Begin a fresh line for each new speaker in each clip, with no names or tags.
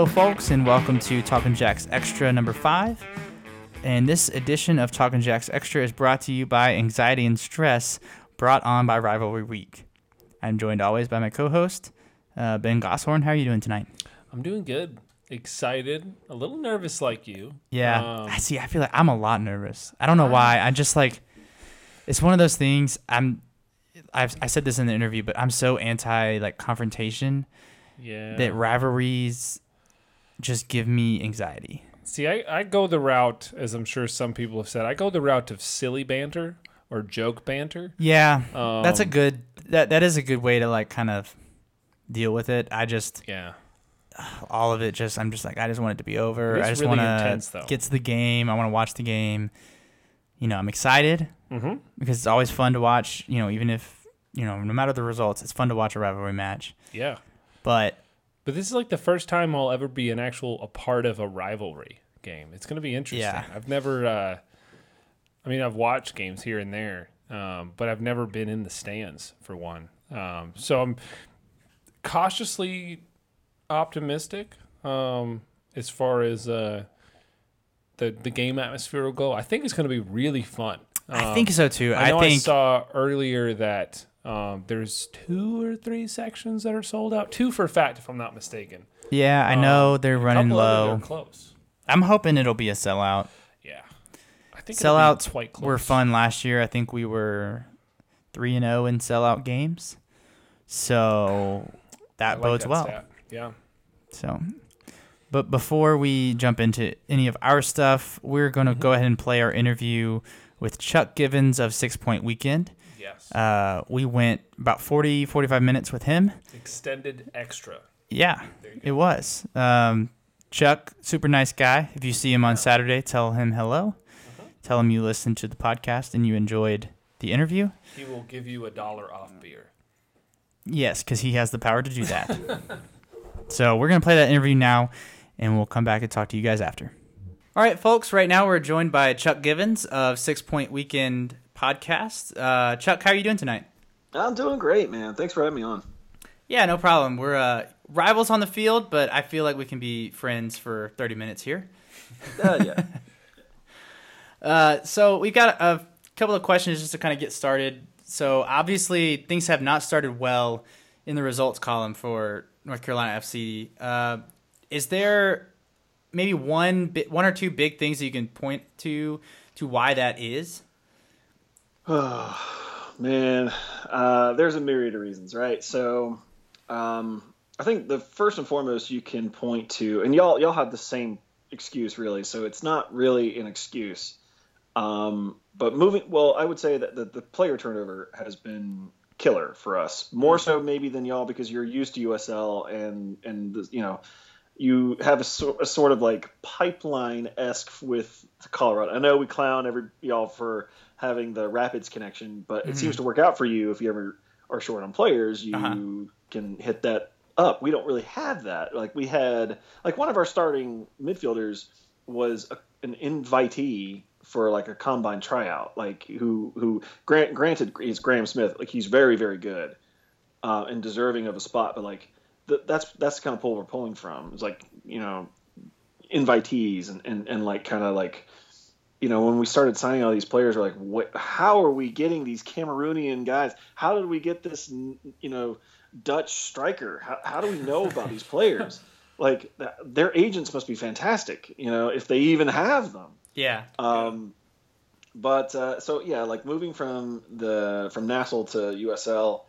Hello, folks, and welcome to Talking Jacks Extra number five. And this edition of Talking Jacks Extra is brought to you by Anxiety and Stress, brought on by Rivalry Week. I'm joined always by my co-host, uh, Ben Gosshorn. How are you doing tonight?
I'm doing good. Excited, a little nervous like you.
Yeah,
Um,
I see. I feel like I'm a lot nervous. I don't know why. I just like it's one of those things. I'm. I've, I said this in the interview, but I'm so anti like confrontation
Yeah.
that rivalries just give me anxiety.
See, I, I go the route, as I'm sure some people have said, I go the route of silly banter or joke banter.
Yeah, that's a
Um,
good. That that is a good way to like kind of deal with it. I just
Yeah.
all of it. Just I'm just like I just want it to be over. I just
really
want to get to the game. I want to watch the game. You know, I'm excited
Mm-hmm.
because it's always fun to watch. You know, even if you know, no matter the results, it's fun to watch a rivalry match.
Yeah.
But
But this is like the first time I'll ever be an actual a part of a rivalry game. It's going to be interesting.
Yeah.
I've never, uh, I mean, I've watched games here and there, um, but I've never been in the stands for one. Um, so I'm cautiously optimistic um, as far as uh, the the game atmosphere will go. I think it's going to be really fun.
I
Um,
think so too.
I I,
think
saw earlier that um, there's two or three sections that are sold out. Two for a fact, if I'm not mistaken.
yeah, I know
Um,
they're running low.
close.
I'm hoping it'll be a sellout.
Yeah, I think
Sellouts
quite close.
were fun last year. I think we were three and zero in sellout games, so that
like
bodes
that
well.
stat. Yeah,
So, but before we jump into any of our stuff, we're going to
Mm-hmm.
go ahead and play our interview with Chuck Givens of Six Point Weekend.
Yes.
Uh, we went about 40, 45 minutes with him.
Extended extra.
Yeah, it was. Um, Chuck, super nice guy. If you see him on Saturday, tell him hello.
Uh-huh.
Tell him you listened to the podcast and you enjoyed the interview.
He will give you a dollar off beer.
Yes, because he has the power to do that. so we're going to play that interview now, and we'll come back and talk to you guys after. All right, folks. Right now we're joined by Chuck Givens of Six Point Weekend Podcast. Uh, Chuck, how are you doing tonight?
I'm doing great, man. Thanks for having me on.
Yeah, no problem. We're uh, rivals on the field, but I feel like we can be friends for 30 minutes here.
Uh, yeah.
Uh, so we've got a couple of questions just to kind of get started. So obviously things have not started well in the results column for North Carolina FC. Uh, is there maybe one one or two big things that you can point to to why that is?
man, uh, there's a myriad of reasons, right? So, um, I think the first and foremost you can point to, and y'all y'all have the same excuse really, so it's not really an excuse. Um, but moving, well, I would say that the, the player turnover has been killer for us, more so maybe than y'all because you're used to USL and and the, you know you have a, a sort of like pipeline esque with Colorado. I know we clown every y'all for having the Rapids connection, but it seems to work out for you if you ever are short on players. You
Uh-huh.
can hit that up. We don't really have that. Like we had, like one of our starting midfielders was a, an invitee for like a combine tryout. Like who who grant, granted is Graham Smith. Like he's very very good uh, and deserving of a spot, but like th- that's that's the kind of pull we're pulling from. It's like you know invitees and and, and like kind of like you know when we started signing all these players we're like what how are we getting these cameroonian guys how did we get this you know dutch striker how, how do we know about these players like their agents must be fantastic you know if they even have them
Yeah.
um, but uh, so yeah, like moving from the from NASL to USL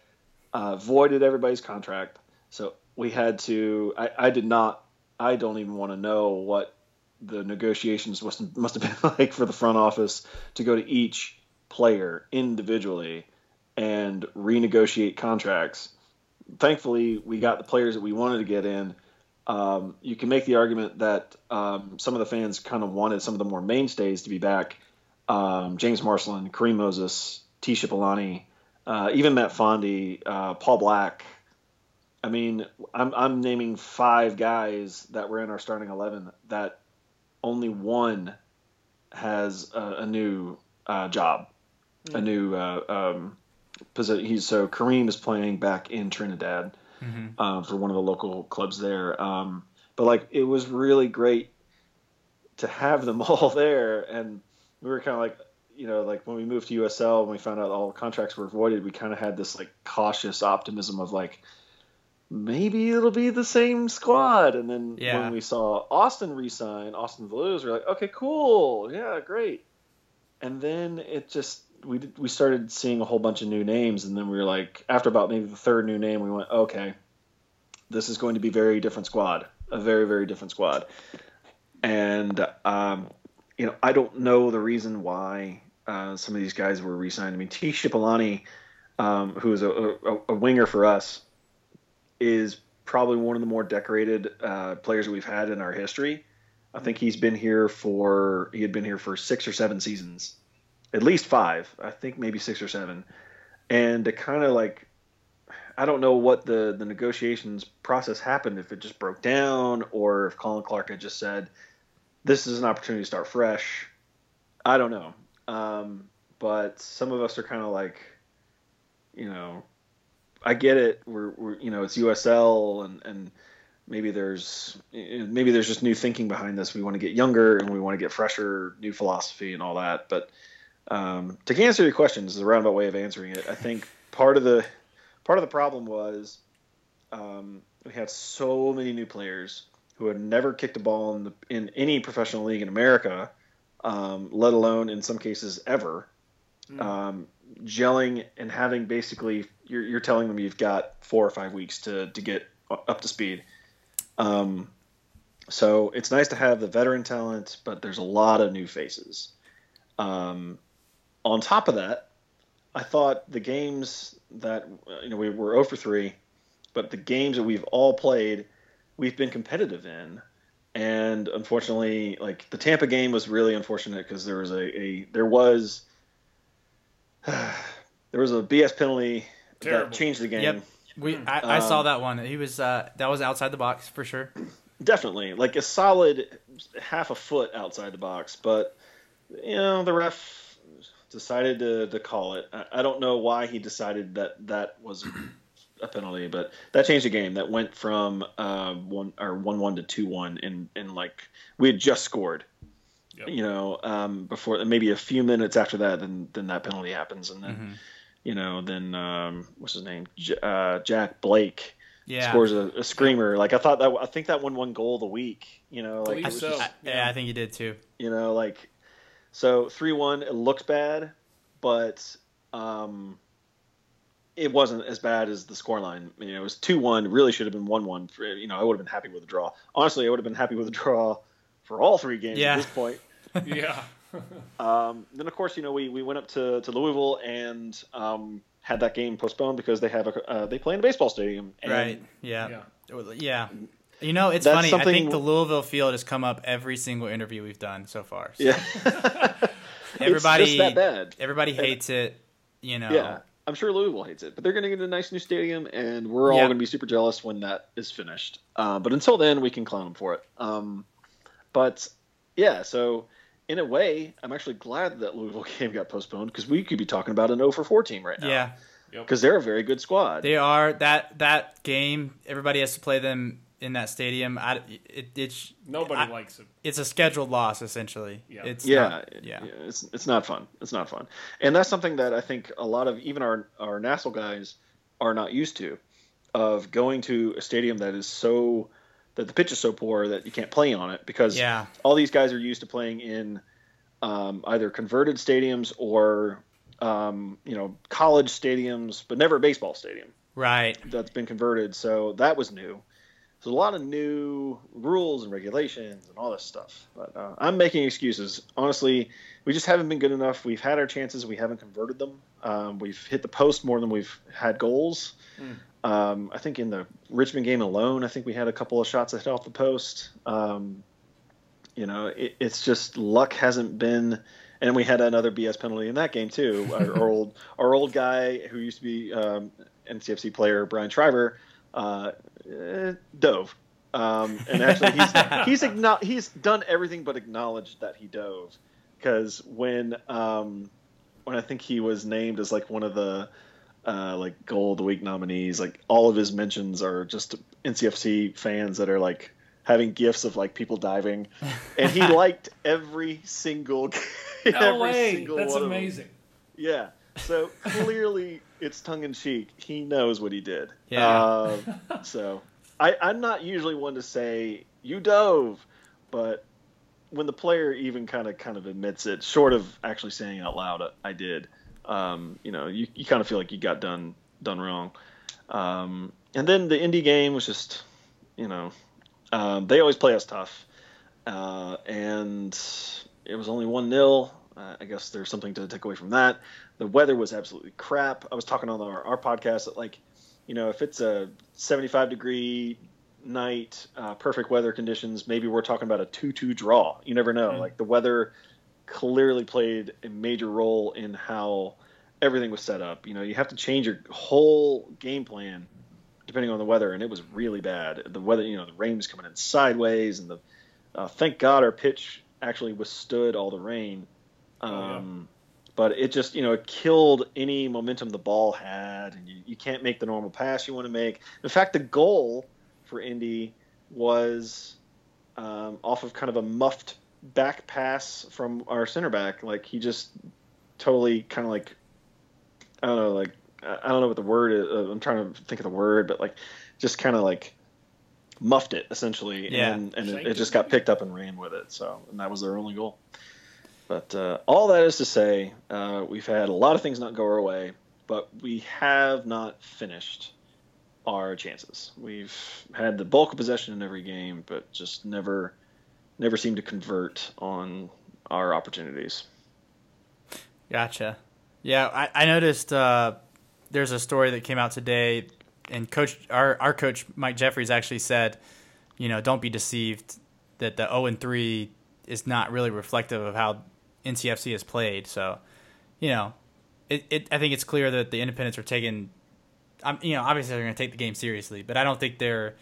uh, voided everybody's contract. So we had to. I, I did not. I don't even want to know what the negotiations must must have been like for the front office to go to each player individually and renegotiate contracts. Thankfully, we got the players that we wanted to get in. Um, you can make the argument that um, some of the fans kind of wanted some of the more mainstays to be back. Um, James Marcelin, Kareem Moses, Tiyi Shipalane, uh, even Matt Fondy, uh, Paul Black. I mean, I'm, I'm naming five guys that were in our starting 11 that only one has a, a new uh, job, a new uh, um, position. He's so Kareem is playing back in Trinidad uh, for one of the local clubs there. Um, but like it was really great to have them all there, and we were kind of like, you know, like when we moved to USL and we found out all the contracts were voided, we kind of had this like cautious optimism of like maybe it'll be the same squad. And then
Yeah.
when we saw Austin resign, Austin da Luz, we're like, okay, cool, yeah, great. And then it just we did, we started seeing a whole bunch of new names, and then we were like, after about maybe the third new name, we went, okay, this is going to be very different squad, a very very different squad. And um, you know, I don't know the reason why uh, some of these guys were re-signed. I mean, T. Shipalane, um, who is a, a, a winger for us, is probably one of the more decorated uh, players that we've had in our history. I think he's been here for he had been here for six or seven seasons, at least five. I think maybe six or seven, and to kind of like. I don't know what the, the negotiations process happened, if it just broke down or if Colin Clarke had just said, this is an opportunity to start fresh. I don't know. Um, but some of us are kind of like, you know, I get it. We're, we're you know, it's USL and, and maybe there's maybe there's just new thinking behind this. We want to get younger and we want to get fresher, new philosophy and all that. But um, to answer your question, this is a roundabout way of answering it. I think part of the part of the problem was um, we had so many new players who had never kicked a ball in, the, in any professional league in America, um, let alone in some cases ever. Um, gelling and having basically, you're, you're telling them you've got four or five weeks to, to get up to speed. Um, so it's nice to have the veteran talent, but there's a lot of new faces. Um, on top of that, I thought the games that you know we were 0 for 3, but the games that we've all played, we've been competitive in. And unfortunately, like the Tampa game was really unfortunate because there was a, a there was there was a BS penalty
Terrible.
that changed the game.
Yep. We I, I saw
Um,
that one. He was uh, that was outside the box for sure.
Definitely, like a solid half a foot outside the box, but you know the ref decided to, to call it. I, I don't know why he decided that that was a penalty, but that changed the game. That went from uh, one or one one to two one, in in like we had just scored.
Yep.
You know, um, before maybe a few minutes after that, then then that penalty happens, and then
Mhm.
You know then um, what's his name, J- uh, Jack Blake
Yeah.
scores a, a screamer. Like I thought that I think that one won goal of the week. You know, like
Believe
it was
so.
just-
I, yeah, I think he did too.
you know, like so three one. It looks bad, but um, it wasn't as bad as the scoreline. You know, it was two one. Really should have been one one. You know, I would have been happy with a draw. Honestly, I would have been happy with a draw for all three games
Yeah.
at this point.
yeah.
Um, then of course, you know, we, we went up to, to Louisville and um, had that game postponed because they have a uh, they play in a baseball stadium. And
right. Yeah.
Yeah.
yeah. You know, it's
That's
funny. I think the Louisville field has come up every single interview we've done so far. So
Yeah.
Everybody
it's just that bad.
Everybody hates it. You know.
Yeah, I'm sure Louisville hates it, but they're going to get a nice new stadium, and we're all
Yep.
going to be super jealous when that is finished. Uh, but until then, we can clown them for it. Um, but yeah, so in a way, I'm actually glad that Louisville game got postponed because we could be talking about an 0 for 4 team right now.
Yeah.
because they're a very good squad.
They are that that game. Everybody has to play them in that stadium. I, it, it's
Nobody
I-
likes it.
it's a scheduled loss essentially.
Yeah.
It's
yeah,
not- yeah.
it's it's not fun. It's not fun, and that's something that I think a lot of even our our national guys are not used to, of going to a stadium that is so that the pitch is so poor that you can't play on it because
Yeah.
all these guys are used to playing in um, either converted stadiums or um, you know college stadiums, but never a baseball stadium
Right.
that's been converted. So that was new. There's a lot of new rules and regulations and all this stuff. But uh, I'm making excuses. Honestly, we just haven't been good enough. We've had our chances. We haven't converted them. Um, we've hit the post more than we've had goals. Um, I think in the Richmond game alone, I think we had a couple of shots that hit off the post. Um, you know, it, it's just luck hasn't been. And we had another BS penalty in that game too. Our, our old our old guy who used to be um, NCFC player Brian Shriver uh, eh, dove, um, and actually he's he's he's done everything but acknowledged that he dove because when um, when I think he was named as like one of the uh, like goal of the week nominees, like all of his mentions are just NCFC fans that are like having gifs of like people diving, and he liked every single.
No
every
way.
single
That's
one of them.
amazing.
Yeah. So clearly it's tongue in cheek. He knows what he did.
Yeah.
Um, so I, I'm not usually one to say you dove, but when the player even kind of kind of admits it, short of actually saying out loud, I did. Um, you know, you, you kind of feel like you got done done wrong. Um, and then the indie game was just, you know, um, they always play us tough, uh, and it was only one 0 uh, I guess there's something to take away from that. The weather was absolutely crap. I was talking on our, our podcast that like, you know, if it's a 75 degree night, uh, perfect weather conditions, maybe we're talking about a 2-2 draw. You never know. Like the weather clearly played a major role in how everything was set up. You know, you have to change your whole game plan depending on the weather, and it was really bad. The weather, you know, the rain was coming in sideways, and the uh, thank God our pitch actually withstood all the rain. Um,
yeah.
But it just, you know, it killed any momentum the ball had, and you, you can't make the normal pass you want to make. In fact, the goal for Indy was um, off of kind of a muffed back pass from our center back. Like he just totally kind of like I don't know, like I I don't know what the word is. Uh, I'm trying to think of the word, but like just kind of like muffed it essentially,
Yeah.
and and it, it
it,
just got picked up and ran with it. So and that was their only goal. But uh, all that is to say, uh, we've had a lot of things not go our way, but we have not finished our chances. We've had the bulk of possession in every game, but just never, never seem to convert on our opportunities.
Gotcha. Yeah, I, I noticed uh, there's a story that came out today, and coach our our coach Mike Jeffries actually said, you know, don't be deceived that the 0 and 3 is not really reflective of how NCFC has played. So, you know, it, it I think it's clear that the Independents are taking, um, you know, obviously they're going to take the game seriously, but I don't think they're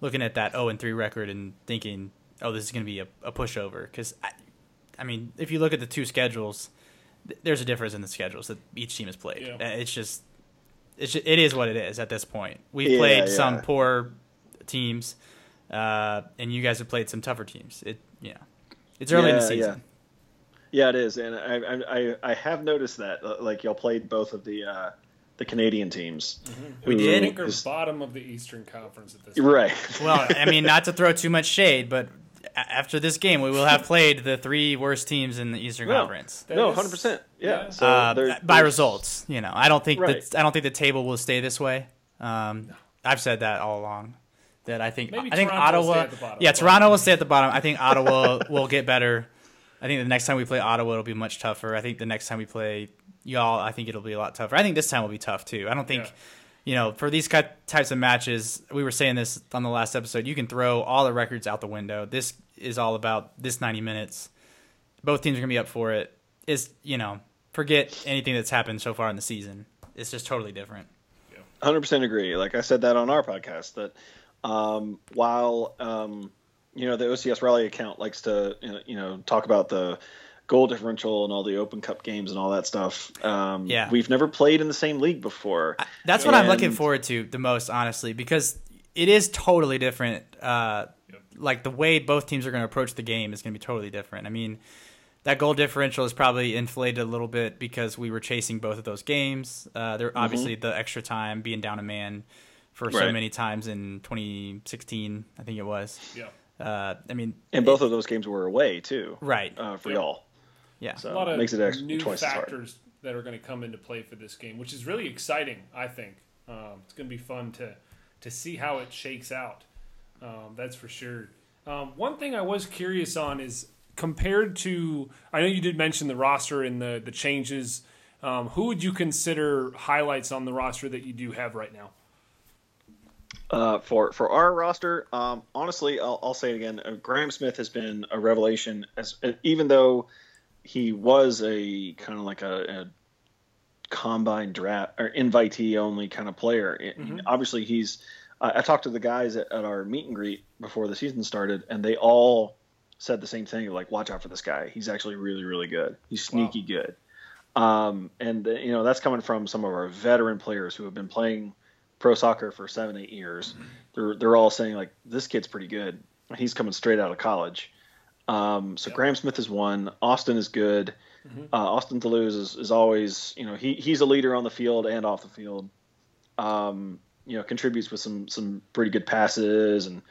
looking at that 0 and 3 record and thinking, oh, this is going to be a, a pushover. Because, I, I mean, if you look at the two schedules, th- there's a difference in the schedules that each team has played.
Yeah.
Uh, It's just, it's just, it is what it is at this point. We've
Yeah,
played
yeah.
some poor teams, uh, and you guys have played some tougher teams. It, you know, it's early in the season.
Yeah, it is, and I I, I, I have noticed that. uh, Like y'all played both of the uh, the Canadian teams.
We did?
I think are
is-
bottom of the Eastern Conference at this point.
right.
Well, I mean, not to throw too much shade, but a- after this game, we will have played the three worst teams in the Eastern
No.
Conference.
No, hundred percent. Yeah.
yeah.
So
uh,
there-
by
there's-
results. You know, I don't think
Right.
that I don't think the table will stay this way. Um, I've said that all along. That I think
Maybe
I think
Toronto will stay
Ottawa.
at the bottom.
yeah, Toronto will stay at the bottom. I think Ottawa will get better. I think the next time we play Ottawa, it'll be much tougher. I think the next time we play y'all, I think it'll be a lot tougher. I think this time will be tough too. I don't think.
Yeah.
You know, for these types of matches, we were saying this on the last episode. You can throw all the records out the window. This is all about this ninety minutes. Both teams are gonna be up for it. Is you know, forget anything that's happened so far in the season. It's just totally different.
Hundred percent agree. Like I said that on our podcast that um, while um, you know the OCS Rally account likes to you know talk about the goal differential and all the Open Cup games and all that stuff. Um,
Yeah.
we've never played in the same league before.
That's what I'm looking forward to the most, honestly, because it is totally different. Uh, Like the way both teams are going to approach the game is going to be totally different. I mean, that goal differential is probably inflated a little bit because we were chasing both of those games. Uh, there obviously the extra time being down a man for so many times in 2016, I think it was.
Yeah.
Uh, I mean,
And both of those games were away too,
right?
uh, for
Yep.
y'all.
Yeah.
So
a lot of
makes it extra,
new
twice
factors that are going to come into play for this game, which is really exciting. I think um, it's going to be fun to to see how it shakes out. Um, that's for sure. Um, one thing I was curious on is compared to I know you did mention the roster and the the changes. Um, who would you consider highlights on the roster that you do have right now?
Uh, for for our roster, um, honestly, I'll, I'll say it again. Uh, Graham Smith has been a revelation, as uh, even though he was a kind of like a, a combine draft or invitee only kind of player. It- Obviously, he's. I, I talked to the guys at, at our meet and greet before the season started, and they all said the same thing. Like, watch out for this guy. He's actually really, really good. He's sneaky good. Um, and uh, you know that's coming from some of our veteran players who have been playing pro soccer for seven, eight years. They're they're all saying like this kid's pretty good. He's coming straight out of college. Um, so Graham Smith is one. Austin is good. Uh, Austin da Luz is, is always, you know, he, he's a leader on the field and off the field. Um, you know, contributes with some some pretty good passes and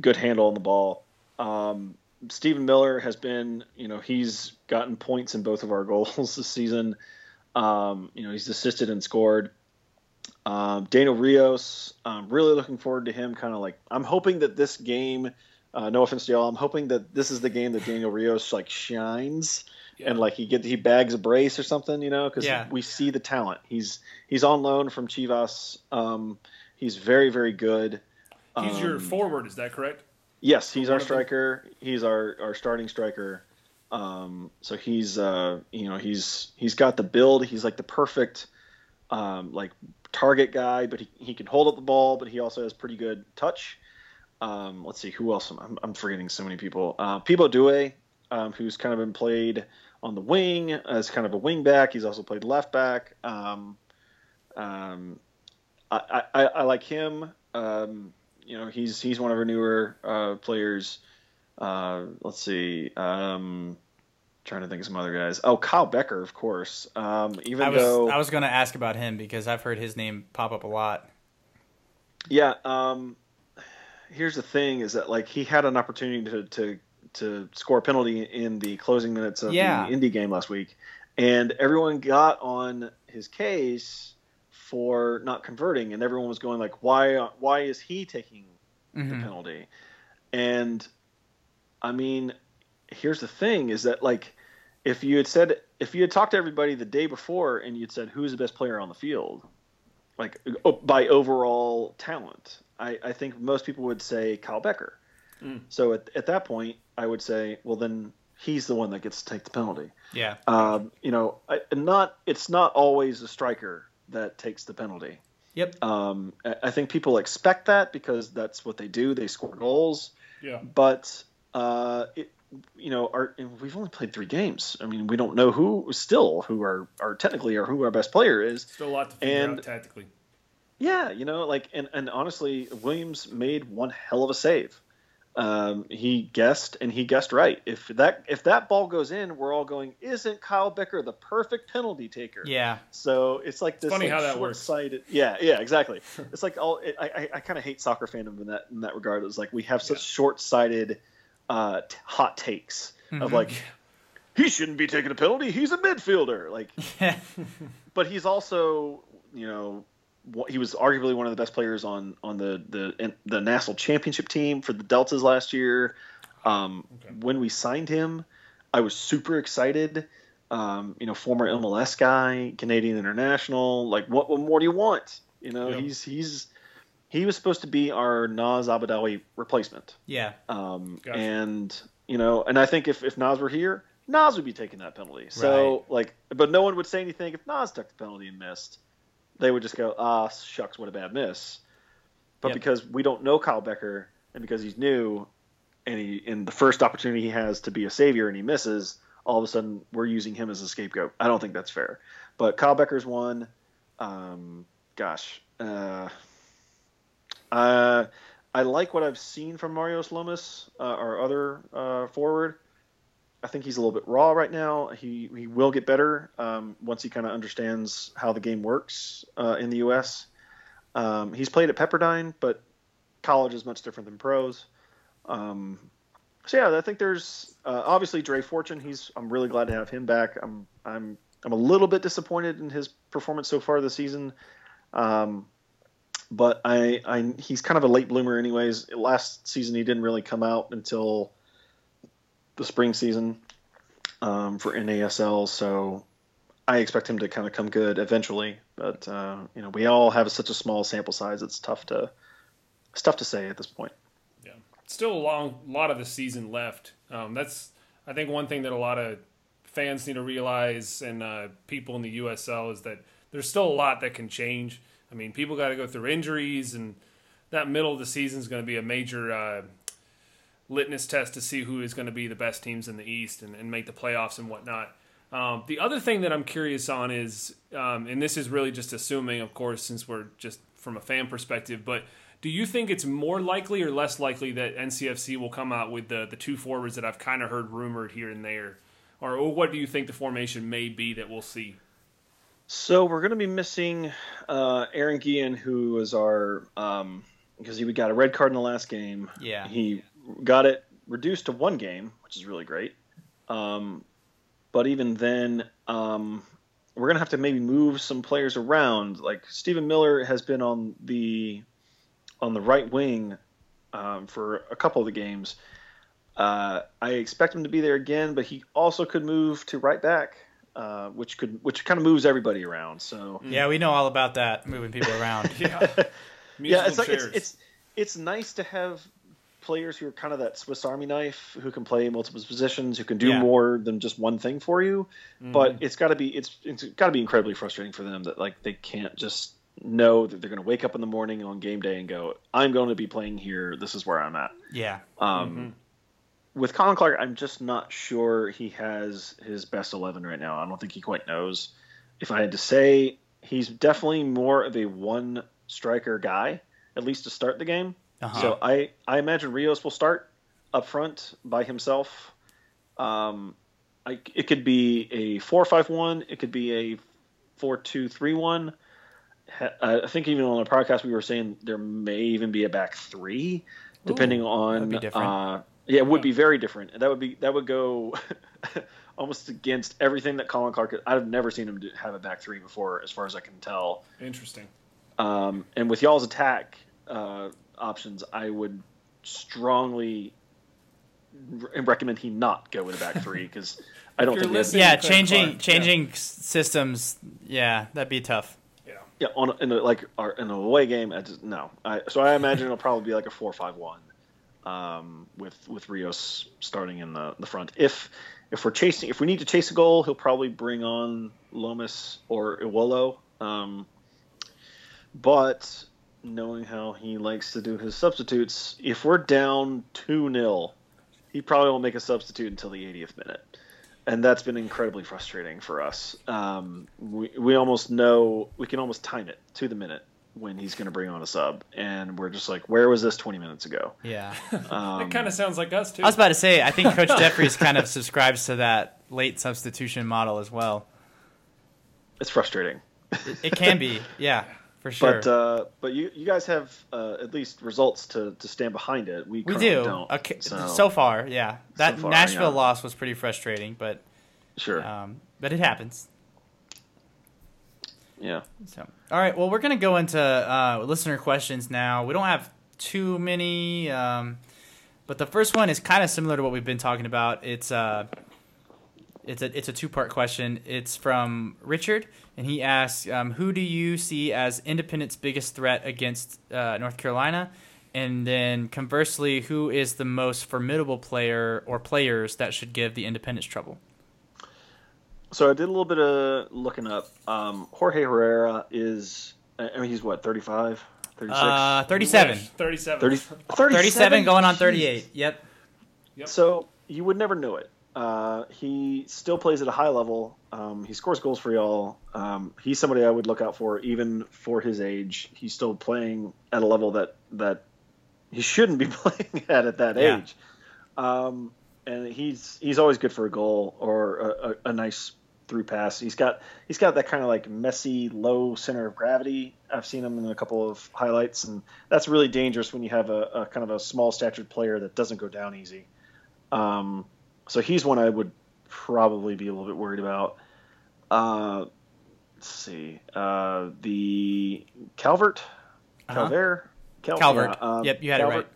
good handle on the ball. Um, Stephen Miller has been, you know, he's gotten points in both of our goals this season. Um, you know, he's assisted and scored. Um, Daniel Rios, I'm really looking forward to him. Kind of like, I'm hoping that this game, uh, no offense to y'all, I'm hoping that this is the game that Daniel Rios like shines and like he get he bags a brace or something, you know, because
Yeah.
we see the talent. He's he's on loan from Chivas. Um, he's very very good.
He's your
Um,
forward, is that correct?
Yes, he's our striker. He's our, our starting striker. Um, so he's uh, you know he's he's got the build. He's like the perfect um, like target guy, but he, he can hold up the ball, but he also has pretty good touch. Um, let's see who else. I'm, I'm forgetting so many people. Uh, Pipo Due, um, who's kind of been played on the wing as kind of a wing back. He's also played left back. Um, um, I, I, I like him. Um, you know, he's he's one of our newer uh, players. Uh, let's see. Um, trying to think of some other guys. Oh, Kyle Bekker, of course. Um, even
I was
though,
I was going to ask about him because I've heard his name pop up a lot.
yeah. Um, here's the thing: is that like he had an opportunity to to to score a penalty in the closing minutes of
Yeah.
the indie game last week, and everyone got on his case for not converting, and everyone was going like, why why is he taking the
Mhm.
penalty. And I mean, here's the thing is that like if you had said if you had talked to everybody the day before and you'd said who's the best player on the field, like by overall talent, I, I think most people would say Kyle Bekker. So at, at that point, I would say, well, then he's the one that gets to take the penalty.
Yeah.
Um, you know, I, not it's not always the striker that takes the penalty.
Yep.
Um, I I think people expect that because that's what they do. They score goals,
Yeah.
but uh, it, you know, our, we've only played three games. I mean, we don't know who still who are our technically or who our best player is.
Still a lot to figure
And-
out tactically.
Yeah, you know, like and, and honestly, Williams made one hell of a save. Um, he guessed and he guessed right. If that if that ball goes in, we're all going, isn't Kyle Bekker the perfect penalty taker?
Yeah.
So it's like this
funny
like,
how that works.
short-sighted. Yeah, yeah, exactly. it's like all. It, I I, I kind of hate soccer fandom in that in that regard. It's like we have such
Yeah.
short-sighted, uh, t- hot takes of
Mhm.
like he shouldn't be taking a penalty. He's a midfielder. Like, but he's also you know he was arguably one of the best players on on the the the national championship team for the Deltas last year. Um,
Okay.
When we signed him, I was super excited. Um, you know, former MLS guy, Canadian international. Like, what, what more do you want? You know,
Yeah.
he's he's he was supposed to be our Nas Albadawi replacement.
yeah.
Um,
Gotcha.
And you know, and I think if, if Nas were here, Nas would be taking that penalty. So like, but no one would say anything if Nas took the penalty and missed. They would just go, ah, shucks, what a bad miss. But
Yep.
because we don't know Kyle Bekker, and because he's new, and he in the first opportunity he has to be a savior and he misses, all of a sudden we're using him as a scapegoat. I don't think that's fair. But Kyle Bekker's one. Um, gosh, uh, uh, I like what I've seen from Marios Lomis, uh, our other uh, forward. I think he's a little bit raw right now. He he will get better um, once he kind of understands how the game works uh, in the U.S. Um, he's played at Pepperdine, but college is much different than pros. Um, so yeah, I think there's uh, obviously Dre Fortune. He's I'm really glad to have him back. I'm I'm I'm a little bit disappointed in his performance so far this season. Um, but I, I he's kind of a late bloomer anyways. Last season he didn't really come out until the spring season um, for NASL, so I expect him to kind of come good eventually. But uh, you know, we all have such a small sample size; it's tough to it's tough to say at this point.
Yeah, still a long lot of the season left. Um, that's I think one thing that a lot of fans need to realize, and uh, people in the USL is that there's still a lot that can change. I mean, people got to go through injuries, and that middle of the season is going to be a major uh, litmus test to see who is going to be the best teams in the East and, and make the playoffs and whatnot. Um, the other thing that I'm curious on is, um, and this is really just assuming, of course, since we're just from a fan perspective, but Do you think it's more likely or less likely that NCFC will come out with the the two forwards that I've kind of heard rumored here and there, or, or what do you think the formation may be that we'll see?
So we're going to be missing uh, Aaron Guillen, who was our um, because he got a red card in the last game.
Yeah.
he got it reduced to one game, which is really great. Um, but even then, um, we're going to have to maybe move some players around. Like Stephen Miller has been on the on the right wing um, for a couple of the games. Uh, I expect him to be there again, but he also could move to right back uh, which could which kind of moves everybody around. So
yeah, we know all about that moving people around.
yeah,
yeah, it's like it's, it's it's nice to have players who are kind of that Swiss Army knife who can play multiple positions, who can do yeah. more than just one thing for you. Mm-hmm. But it's got to be it's it's got to be incredibly frustrating for them that like they can't just know that they're going to wake up in the morning on game day and go, "I'm going to be playing here. This is where I'm at."
Yeah.
Um, mm-hmm with Colin Clarke, I'm just not sure he has his best 11 right now. I don't think he quite knows. If I had to say, he's definitely more of a one striker guy, at least to start the game. Uh-huh. So I, I imagine Rios will start up front by himself. Um, I, it could be a 4 5 1, it could be a 4 2 3 1. I think even on the podcast we were saying there may even be a back three, depending Ooh, on uh, yeah, it would be very different. That would be that would go almost against everything that Colin Clarke. I've never seen him have a back three before, as far as I can tell.
Interesting.
Um, and with y'all's attack uh, options, I would strongly recommend he not go with a back three because I don't think.
Yeah, changing Clarke, changing yeah. systems. Yeah, that'd be tough.
Yeah. Yeah, on in a, like our, in a away game, I just, no. I, so I imagine it'll probably be like a four-five-one um, with with Rios starting in the, the front. If if we're chasing, if we need to chase a goal, he'll probably bring on Lomis or Iwolo. Um, but knowing how he likes to do his substitutes, if we're down two 0 he probably won't make a substitute until the 80th minute. And that's been incredibly frustrating for us. Um, we, we almost know we can almost time it to the minute when he's going to bring on a sub, and we're just like, where was this 20 minutes ago?
Yeah,
um, it kind of sounds like us too.
I was about to say, I think Coach Jeffries kind of subscribes to that late substitution model as well.
It's frustrating.
It, it can be, yeah, for sure.
But uh, but you you guys have uh, at least results to, to stand behind it. We
we do.
Don't,
okay, so. so. far, yeah. That so far, Nashville yeah. loss was pretty frustrating, but
sure.
Um, but it happens.
Yeah.
So, all right. Well, we're gonna go into uh, listener questions now. We don't have too many, um, but the first one is kind of similar to what we've been talking about. It's uh, it's a it's a two part question. It's from Richard, and he asks, um, "Who do you see as Independent's biggest threat against uh, North Carolina?" And then conversely, who is the most formidable player or players that should give the Independents trouble?
So I did a little bit of looking up. Um, Jorge Herrera is, I mean, he's what, 35? 36?
Uh, 37.
37.
30,
37. 37 going on 38. Yep.
yep. So you would never know it. Uh, he still plays at a high level. Um, he scores goals for y'all. Um, he's somebody I would look out for, even for his age. He's still playing at a level that that he shouldn't be playing at at that yeah. age. Um, and he's he's always good for a goal or a, a, a nice through pass. He's got he's got that kind of like messy low center of gravity. I've seen him in a couple of highlights, and that's really dangerous when you have a, a kind of a small statured player that doesn't go down easy. Um, so he's one I would probably be a little bit worried about. Uh, let's see, uh, the Calvert, uh-huh.
Calvert, Cal- Calvert. Yeah, um,
yep,
you had Calvert. it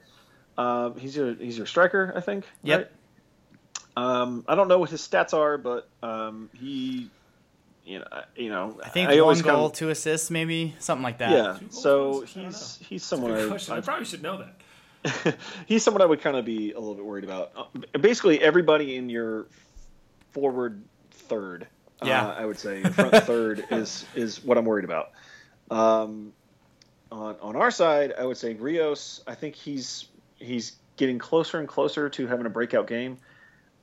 right.
Uh, he's your he's your striker, I think.
Yep.
Right? Um, I don't know what his stats are, but um, he, you know, you know,
I think I one goal, kind two assists, maybe something like that.
Yeah. So he's he's someone I,
I, probably should know that.
he's someone I would kind of be a little bit worried about. Uh, basically, everybody in your forward third, yeah, uh, I would say front third is is what I'm worried about. Um, on on our side, I would say Rios. I think he's he's getting closer and closer to having a breakout game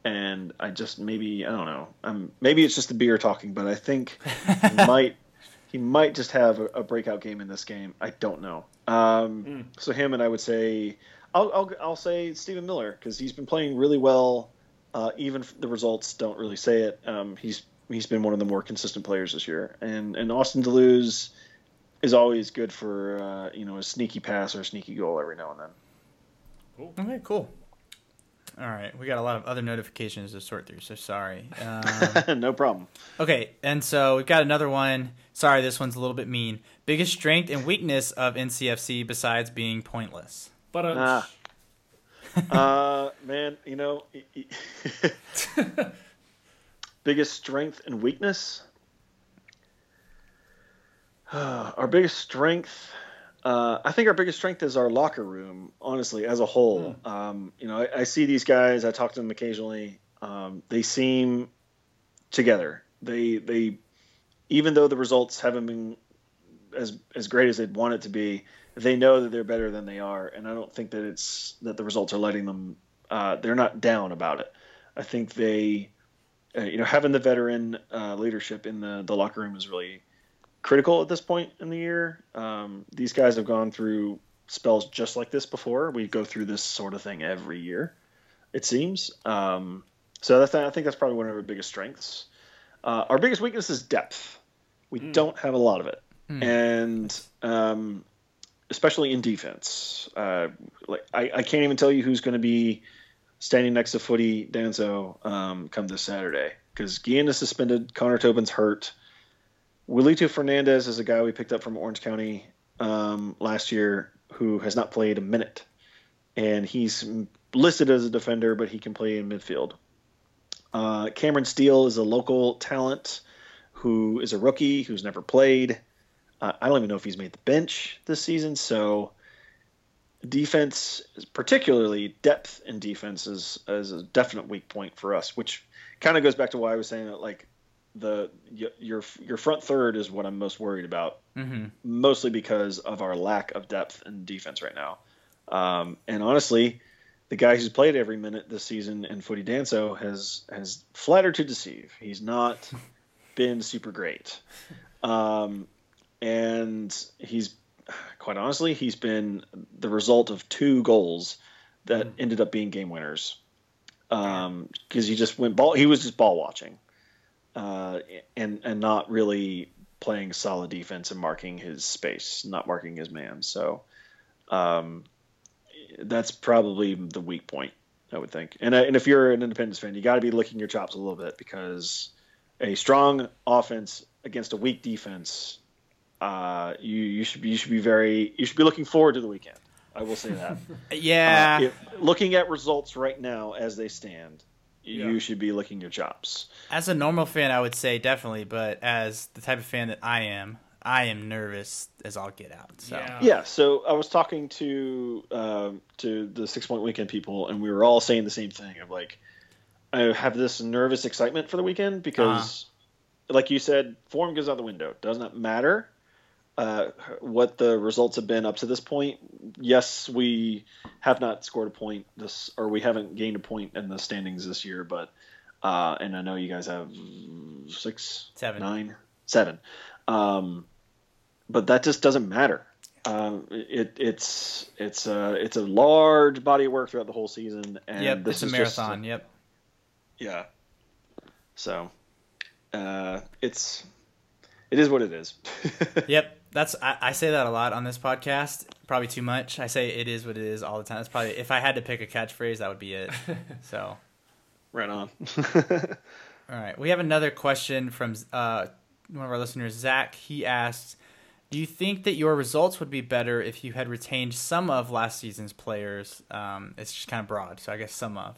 and I just maybe I don't know. Um, maybe it's just the beer talking, but I think he might he might just have a, a breakout game in this game. I don't know. Um, So him and I would say I'll I'll, I'll say Stephen Miller because he's been playing really well. Uh, even the results don't really say it. Um, he's he's been one of the more consistent players this year, and and Austin da Luz is always good for uh, you know a sneaky pass or a sneaky goal every now and then.
Okay, cool. All right, we got a lot of other notifications to sort through, so sorry. Um,
no problem.
okay, and so we've got another one. Sorry, this one's a little bit mean. Biggest strength and weakness of NCFC besides being pointless.
But uh,
Ah. uh, man, you know, biggest strength and weakness. our biggest strength, uh, I think our biggest strength is our locker room. Honestly, as a whole, um, you know, I, I see these guys. I talk to them occasionally. Um, they seem together. They they, even though the results haven't been as as great as they'd want it to be, they know that they're better than they are, and I don't think that it's that the results are letting them. Uh, they're not down about it. I think they, uh, you know, having the veteran uh, leadership in the the locker room is really critical at this point in the year. Um, these guys have gone through spells just like this before. We go through this sort of thing every year, it seems. Um, so that's, I think that's probably one of our biggest strengths. Uh, our biggest weakness is depth. We don't have a lot of it, and um, especially in defense. Uh, like I, I can't even tell you who's going to be standing next to Futty Danso um, come this Saturday because Guillen is suspended, Connor Tobin's hurt. Wilito Fernandez is a guy we picked up from Orange County um, last year who has not played a minute, and he's listed as a defender, but he can play in midfield. Uh, Cameron Steele is a local talent who is a rookie who's never played. Uh, I don't even know if he's made the bench this season. So defense, particularly depth in defense, is, is a definite weak point for us. Which kind of goes back to why I was saying that like the your your front third is what I'm most worried about,
Mm-hmm.
mostly because of our lack of depth in defense right now. Um, and honestly, the guy who's played every minute this season in Futty Danso has has flattered to deceive. He's not been super great, um, and he's quite honestly he's been the result of two goals that ended up being game winners because he just went ball. He was just ball watching, uh, and and not really playing solid defense and marking his space, not marking his man. So. Um, that's probably the weak point, I would think. And uh, and if you're an Independence fan, you got to be licking your chops a little bit because a strong offense against a weak defense, uh, you you should be you should be very you should be looking forward to the weekend. I will say that.
Yeah.
Uh, if, looking at results right now as they stand, you
Yeah.
should be licking your chops.
As a normal fan, I would say definitely, but as the type of fan that I am, I am nervous as I'll get out. So
Yeah.
Yeah, so I was talking to um, to the six point weekend people, and we were all saying the same thing of like, I have this nervous excitement for the weekend because, like you said, form goes out the window. Does not matter uh, what the results have been up to this point. Yes, we have not scored a point this, or we haven't gained a point in the standings this year, but uh, and I know you guys have six,
Seven.
nine, seven. Um, but that just doesn't matter. Um, it, it's it's a it's a large body of work throughout the whole season, and
yep,
this
it's a
is just-
marathon. yep.
yeah. So, uh, it's it is what it is.
Yep, that's I, I say that a lot on this podcast. Probably too much. I say it is what it is all the time. It's probably if I had to pick a catchphrase, that would be it. so,
right on.
all right, we have another question from uh, one of our listeners, Zach. He asks, "Do you think that your results would be better if you had retained some of last season's players?" Um, it's just kind of broad, so I guess some of.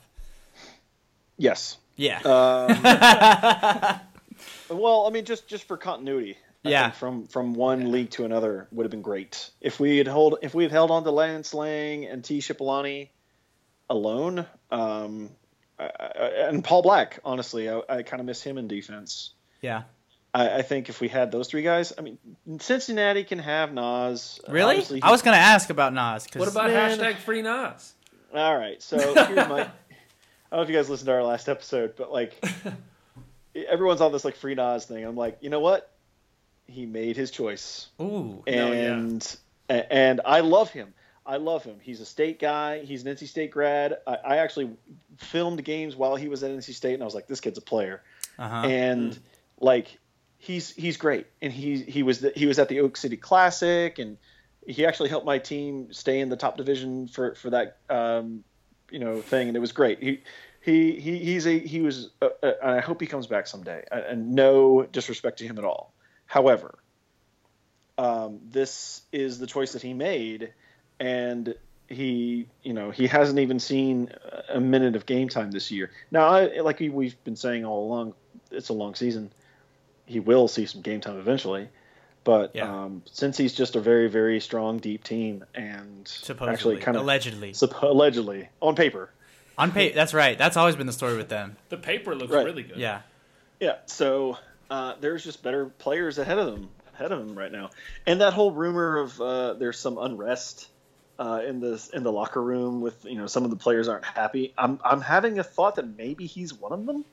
yes.
Yeah.
Um, well, I mean, just just for continuity. I
Yeah.
think from from one league to another would have been great if we had hold if we had held on to Lance Laing and T. Shipalane alone. Um, I, I, and Paul Black, honestly, I, I kind of miss him in defense.
yeah.
I, I think if we had those three guys, I mean, Cincinnati can have Nas.
Really?
Obviously,
I was gonna ask about Nas. 'cause-
What about
Man.
hashtag free Nas?
All right, so here's my. I don't know if you guys listened to our last episode, but like, everyone's on this like free Nas thing. I'm like, you know what? He made his choice,
Ooh.
No, yeah.
and and I love him. I love him. He's a state guy. He's an NC State grad. I, I actually filmed games while he was at NC State, and I was like, this kid's a player.
Uh-huh.
and like he's he's great and he he was the, he was at the Oak City Classic and he actually helped my team stay in the top division for for that um, you know thing and it was great he he, he he's a he was uh, uh, and I hope he comes back someday and- and no disrespect to him at all however um, this is the choice that he made and he you know he hasn't even seen a minute of game time this year now I, like we- we've been saying all along it's a long season he will see some game time eventually but
Yeah.
um, since he's just a very very strong deep team and
Supposedly.
actually kind of
allegedly.
supp- allegedly on paper
On pay that's right. That's always been the story with them.
The paper looks
Right.
really good.
Yeah.
Yeah, so uh, there's just better players ahead of them, ahead of them right now, and that whole rumor of uh, there's some unrest uh, in this in the locker room with you know some of the players aren't happy. I'm I'm having a thought that maybe he's one of them.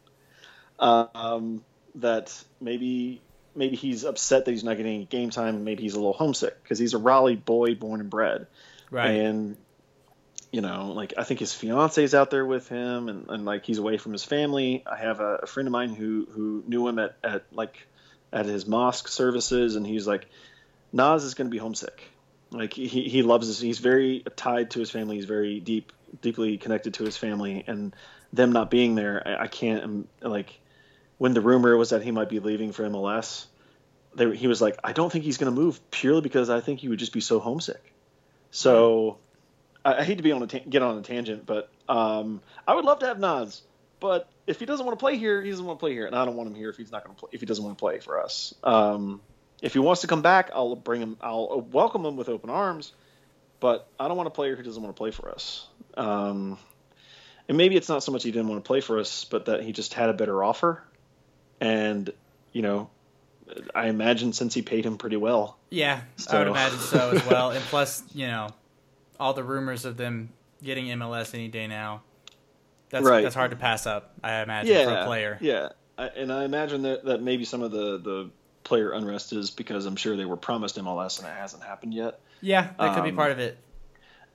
Um, that maybe maybe he's upset that he's not getting any game time. Maybe he's a little homesick because he's a Raleigh boy, born and bred
Right.
and you know like i think his fiance's out there with him and, and like he's away from his family. I have a, a friend of mine who who knew him at, at like at his mosque services and he's like nas is going to be homesick. Like he, he loves this he's very tied to his family. He's very deep deeply connected to his family and them not being there i, I can't um, like when the rumor was that he might be leaving for mls they, he was like i don't think he's going to move purely because i think he would just be so homesick. So I, I hate to be on a ta- get on a tangent, but um, I would love to have Nas. But if he doesn't want to play here, he doesn't want to play here, and I don't want him here if he's not going to play. If he doesn't want to play for us, um, if he wants to come back, I'll bring him. I'll welcome him with open arms. But I don't want a player who doesn't want to play for us. Um, and maybe it's not so much he didn't want to play for us, but that he just had a better offer. And you know, I imagine since he paid him pretty well,
Yeah, I would imagine so as well. And plus, you know, all the rumors of them getting MLS any day now. That's
Right.
that's hard to pass up. I imagine for a player.
Yeah, I, and I imagine that, that maybe some of the, the player unrest is because I'm sure they were promised MLS and it hasn't happened yet.
Yeah, that could be
Um,
part of it.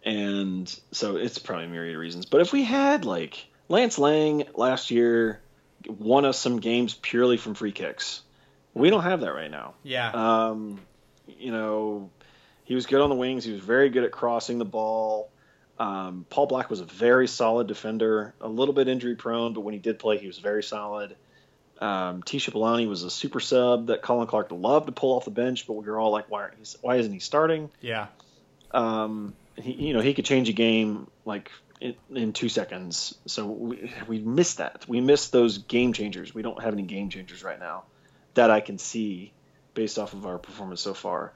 And so it's probably a myriad of reasons. But if we had like Lance Laing last year won us some games purely from free kicks, we don't have that right now.
Yeah,
Um, you know, he was good on the wings. He was very good at crossing the ball. Um, Paul Black was a very solid defender, a little bit injury prone, but when he did play, he was very solid. Um, Tiyi Shipalane was a super sub that Colin Clarke loved to pull off the bench, but we were all like, why, aren't he, why isn't he starting?
yeah,
Um, he, you know, he could change a game like in, in two seconds. So we, we missed that. We missed those game changers. We don't have any game changers right now that I can see based off of our performance so far.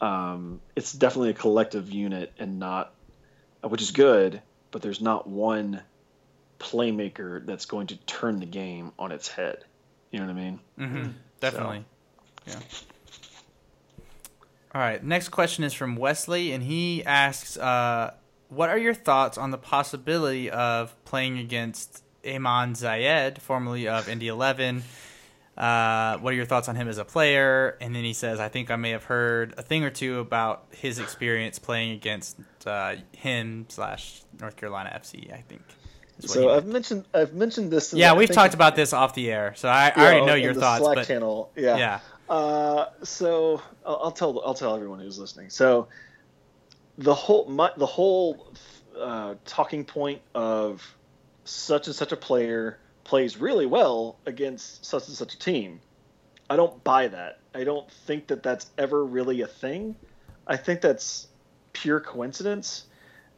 Um, it's definitely a collective unit and not, which is good, but there's not one playmaker that's going to turn the game on its head. You know what I mean?
Mm-hmm. definitely. Yeah. All right. Next question is from Wesley, and he asks, uh, "What are your thoughts on the possibility of playing against Eamon Zayed, formerly of Indy Eleven? Uh, what are your thoughts on him as a player?" And then he says, "I think I may have heard a thing or two about his experience playing against uh, him slash North Carolina FC. I think."
So I've mentioned I've mentioned this.
yeah,
I
we've talked about this off the air, so I, I already know
in
your
the
thoughts.
Slack
but
channel. Yeah.
yeah.
Uh, so I'll, I'll tell I'll tell everyone who's listening. So the whole my, the whole uh, talking point of such and such a player plays really well against such and such a team. I don't buy that. I don't think that that's ever really a thing. I think that's pure coincidence.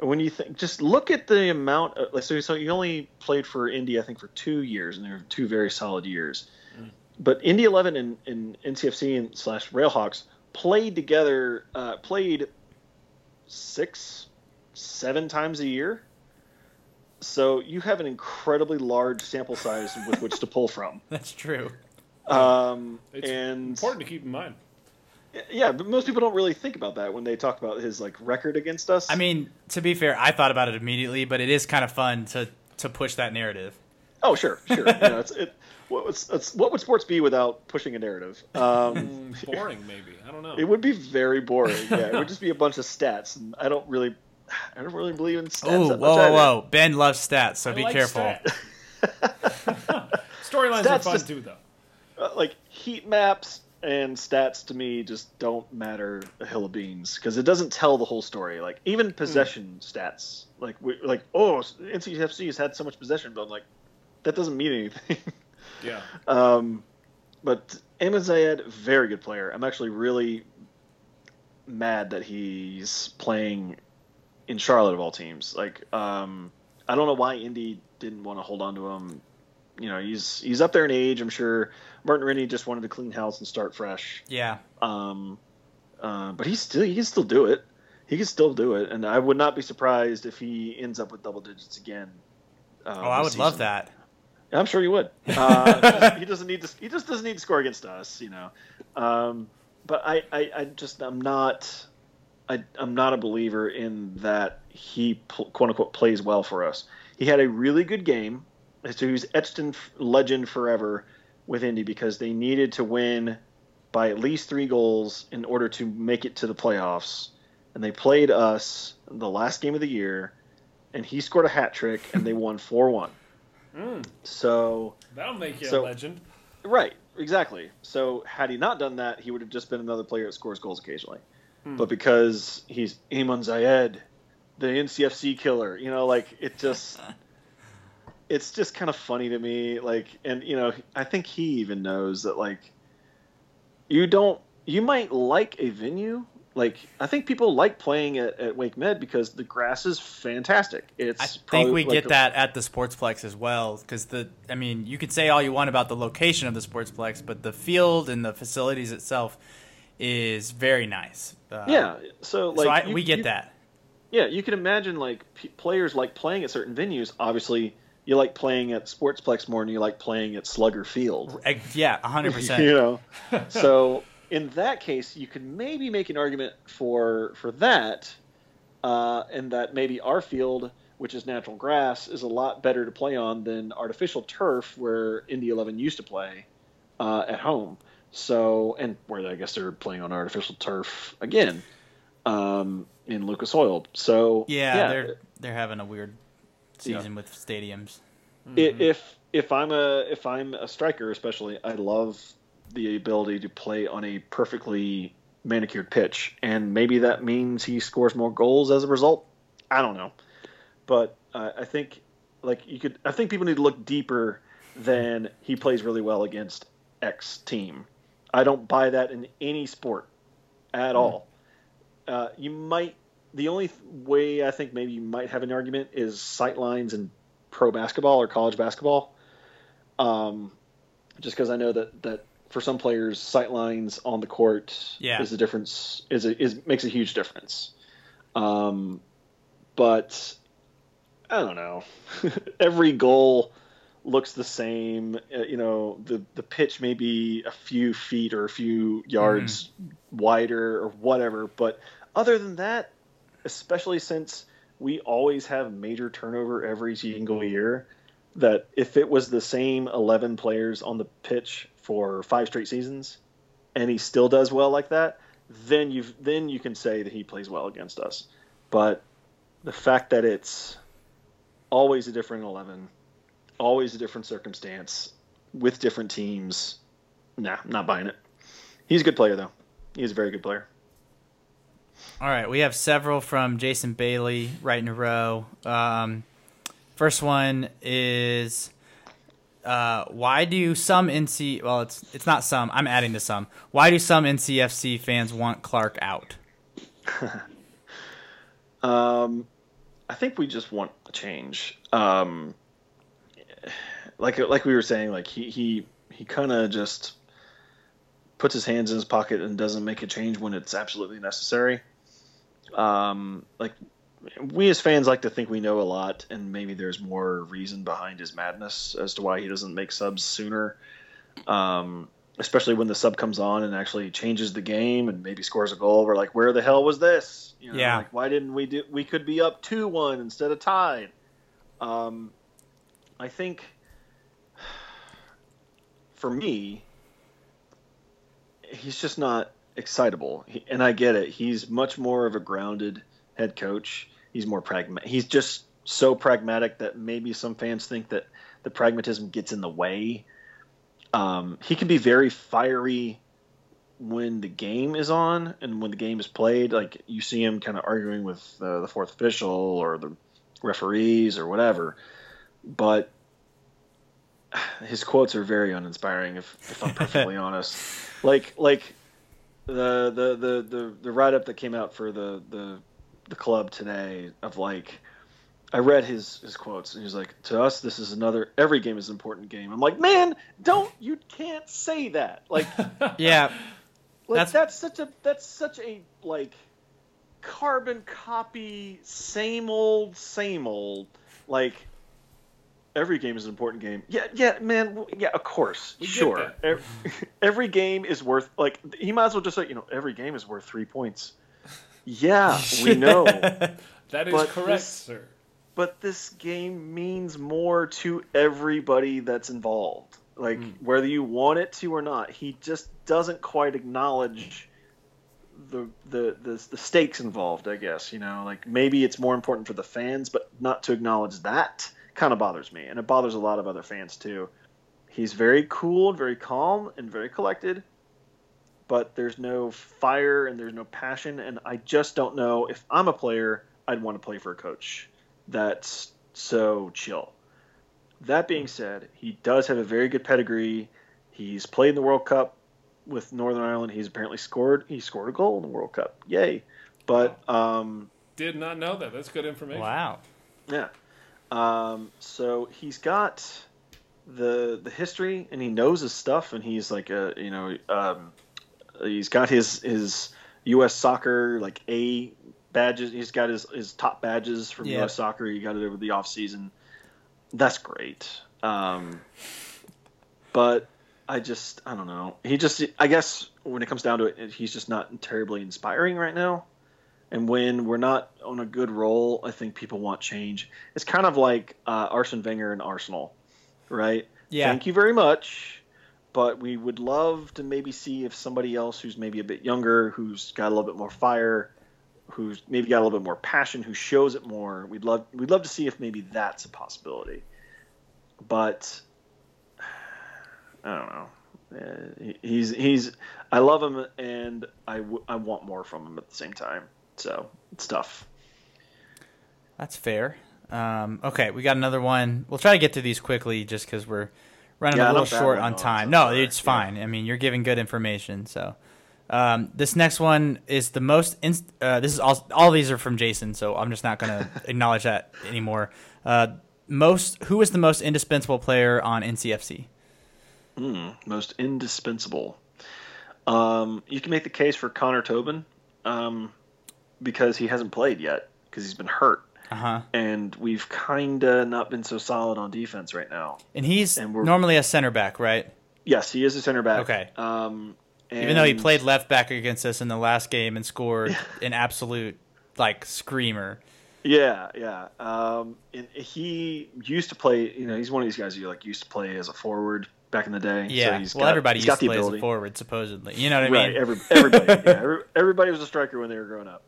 When you think, just look at the amount. Of, like, so, so you only played for Indy, I think, for two years, and they were two very solid years but Indy 11 and, and NCFC and slash Railhawks played together, uh, played six, seven times a year. So you have an incredibly large sample size with which to pull from.
That's true.
Um,
It's
and
Important to keep in mind.
yeah, but most people don't really think about that when they talk about his like record against us.
I mean, to be fair, I thought about it immediately, but it is kind of fun to to push that narrative.
Oh, sure, sure. you know, it's, it, what, it's, it's, what would sports be without pushing a narrative? Um,
Boring, maybe. I don't know.
it would be very boring. Yeah, it would just be a bunch of stats, and I don't really, I don't really believe in stats.
Oh, whoa, whoa, whoa! Ben loves stats, so
I
be
like
careful.
Storylines are fun
just-
too, though.
Uh, like heat maps and stats to me just don't matter a hill of beans because it doesn't tell the whole story. Like even possession stats, like we, like oh NCFC has had so much possession, but I'm like that doesn't mean anything.
Yeah.
um, but Ahmed Zayed, very good player. I'm actually really mad that he's playing in Charlotte of all teams. Like um, I don't know why Indy didn't want to hold on to him. You know, he's he's up there in age. I'm sure Martin Rennie just wanted to clean house and start fresh.
Yeah,
Um, uh, but he's still he can still do it. He can still do it, and I would not be surprised if he ends up with double digits again. Uh,
oh, I would
this
love that.
I'm sure he would. Uh, he doesn't need to. He just doesn't need to score against us, you know. Um, but I, I, I just I'm not. I, I'm not a believer in that he quote unquote plays well for us. He had a really good game, so he's etched in legend forever with Indy because they needed to win by at least three goals in order to make it to the playoffs, and they played us the last game of the year, and he scored a hat trick, and they won four one. Hmm. So
That'll make you
So-
a legend.
right, exactly. So had he not done that, he would have just been another player that scores goals occasionally. Hmm. But because he's Eamon Zayed, the NCFC killer, you know, like it just it's just kind of funny to me like and you know, I think he even knows that like you don't you might like a venue like I think people like playing at, at Wake Med because the grass is fantastic. It's
I think we
like
get
the-
that at the Sportsplex as well, because the I mean, you could say all you want about the location of the Sportsplex, but the field and the facilities itself is very nice. Uh,
Yeah, so like
so I,
you-
we get
you-
that.
Yeah, you can imagine like p- players like playing at certain venues. Obviously, you like playing at Sportsplex more than you like playing at Slugger Field.
Yeah, hundred percent.
you know, so in that case, you could maybe make an argument for for that, uh, and that maybe our field, which is natural grass, is a lot better to play on than artificial turf, where Indy Eleven used to play uh, at home. So, and where I guess they're playing on artificial turf again um, in Lucas Oil. So,
Yeah, they're they're having a weird season with stadiums.
I- if if I'm a if I'm a striker, especially, I love the ability to play on a perfectly manicured pitch, and maybe that means he scores more goals as a result. I don't know, but uh, I think like you could. I think people need to look deeper than he plays really well against X team. I don't buy that in any sport at all. Uh, you might. The only th- way I think maybe you might have an argument is sight lines in pro basketball or college basketball. Um, just because I know that that for some players, sight lines on the court
Yeah.
is a difference is a, is makes a huge difference. Um, but I don't know. Every goal looks the same. Uh, you know, the the pitch may be a few feet or a few yards wider or whatever, but other than that, especially since we always have major turnover every single year, that if it was the same 11 players on the pitch for five straight seasons and he still does well like that, then you then you can say that he plays well against us. But the fact that it's always a different 11, always a different circumstance with different teams, nah, not buying it. He's a good player though. He's a very good player.
All right, we have several from Jason Bailey right in a row. Um, first one is uh, why do some NC well it's it's not some I'm adding to some why do some NCFC fans want Clarke out?
Um, I think we just want a change. Um, like like we were saying, like he he he kind of just puts his hands in his pocket and doesn't make a change when it's absolutely necessary. Um, like we as fans like to think we know a lot, and maybe there's more reason behind his madness as to why he doesn't make subs sooner. Um, especially when the sub comes on and actually changes the game and maybe scores a goal. We're like, where the hell was this? You know,
Yeah.
Like, why didn't we do? We could be up two one instead of tied. Um, I think for me, he's just not excitable. He, and I get it. He's much more of a grounded head coach. He's more pragmatic. He's just so pragmatic that maybe some fans think that the pragmatism gets in the way. Um, he can be very fiery when the game is on and when the game is played. Like you see him kind of arguing with uh, the fourth official or the referees or whatever. But his quotes are very uninspiring, if, if I'm perfectly honest. Like like the the the the, the write up that came out for the the the club today of like I read his his quotes and he's like, "To us, this is another. Every game is an important game." I'm like, "Man, don't you can't say that." Like,
Yeah.
like
That's-
that's, such a that's such a like carbon copy, same old, same old. Like every game is an important game. Yeah, yeah, man. Yeah, of course,
We
sure. Every, every game is worth like he might as well just say, you know, every game is worth three points. Yeah, we know.
That is
But
correct,
this-
sir.
but this game means more to everybody that's involved. Like hmm. whether you want it to or not, he just doesn't quite acknowledge the, the the the stakes involved. I guess you know, like maybe it's more important for the fans, but not to acknowledge that kind of bothers me, and it bothers a lot of other fans too. He's very cool, and very calm, and very collected, but there's no fire and there's no passion, and I just don't know if I'm a player, I'd want to play for a coach that's so chill. That being said, he does have a very good pedigree. He's played in the World Cup with Northern Ireland. He's apparently scored. He scored a goal in the World Cup. Yay! But um,
Did not know that. That's good information.
Wow.
yeah, um, so he's got the the history and he knows his stuff and he's like a you know um, he's got his his U.S. soccer like A badges. He's got his, his top badges from
Yeah.
U.S. soccer. He got it over the off season. That's great. Um, but I just I don't know. He just I guess when it comes down to it, he's just not terribly inspiring right now. And when we're not on a good roll, I think people want change. It's kind of like uh, Arsene Wenger and Arsenal, right?
Yeah.
Thank you very much, but we would love to maybe see if somebody else who's maybe a bit younger, who's got a little bit more fire, who's maybe got a little bit more passion, who shows it more. We'd love we'd love to see if maybe that's a possibility. But I don't know. Uh, he's he's I love him and I, w- I want more from him at the same time. So it's tough.
That's fair. Um, okay, we got another one. We'll try to get to these quickly just because we're running
Yeah,
a little short on time. No, it's fine. I mean, you're giving good information. So um, this next one is the most. Inst- uh, this is all. All these are from Jason, so I'm just not going to acknowledge that anymore. Uh, most. Who is the most indispensable player on NCFC?
Hmm, most indispensable. Um, you can make the case for Connor Tobin um, because he hasn't played yet because he's been hurt,
Uh huh.
and we've kind of not been so solid on defense right now.
And he's
And we're-
normally a center back, right?
Yes, he is a center back.
Okay.
Um,
Even though he played left back against us in the last game and scored an absolute like screamer.
Yeah, yeah. Um, and he used to play. You know, he's one of these guys who like used to play as a forward back in the day.
Yeah.
so he's
well,
got,
everybody
he's
used
got
to play as a forward, supposedly. You know what I
right.
mean?
Every, everybody, yeah, every, everybody was a striker when they were growing up.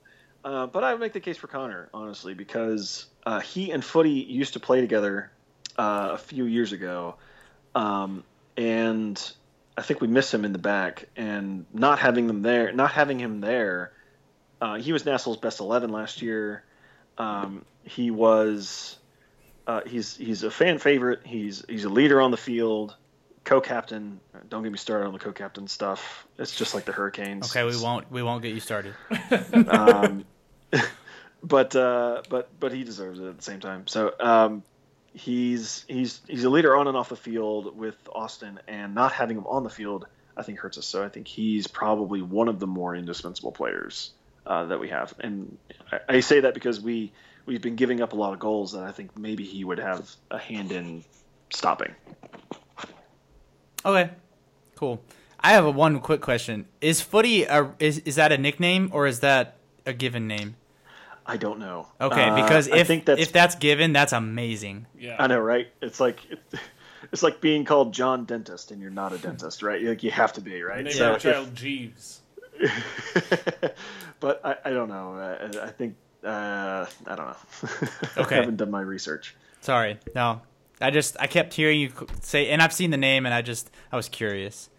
Uh, but I would make the case for Connor, honestly, because uh, he and Futty used to play together uh, a few years ago, um, and I think we miss him in the back. And not having them there, not having him there, uh, he was NASL's best eleven last year. Um, he was. Uh, he's he's a fan favorite. He's he's a leader on the field co-captain. Don't get me started on the co-captain stuff. It's just like the Hurricanes.
Okay, we won't we won't get you started.
Um, but uh, but but he deserves it at the same time. So um, he's he's he's a leader on and off the field with Austin, and not having him on the field, I think hurts us. So I think he's probably one of the more indispensable players uh, that we have. And I, I say that because we we've been giving up a lot of goals that I think maybe he would have a hand in stopping.
Okay, cool. I have a one quick question: Is Futty a, is is that a nickname or is that a given name?
I don't know.
Okay,
Uh,
because
I
if
think that's
if that's given, that's amazing.
Yeah.
I know, right? It's like it's like being called John Dentist and you're not a dentist, right? Like you have to be, right?
Name
So
your
if-
child Jeeves.
but I, I don't know. Uh, I think uh, I don't know.
Okay.
I haven't done my research.
Sorry, no. I just I kept hearing you say, and I've seen the name, and I just I was curious.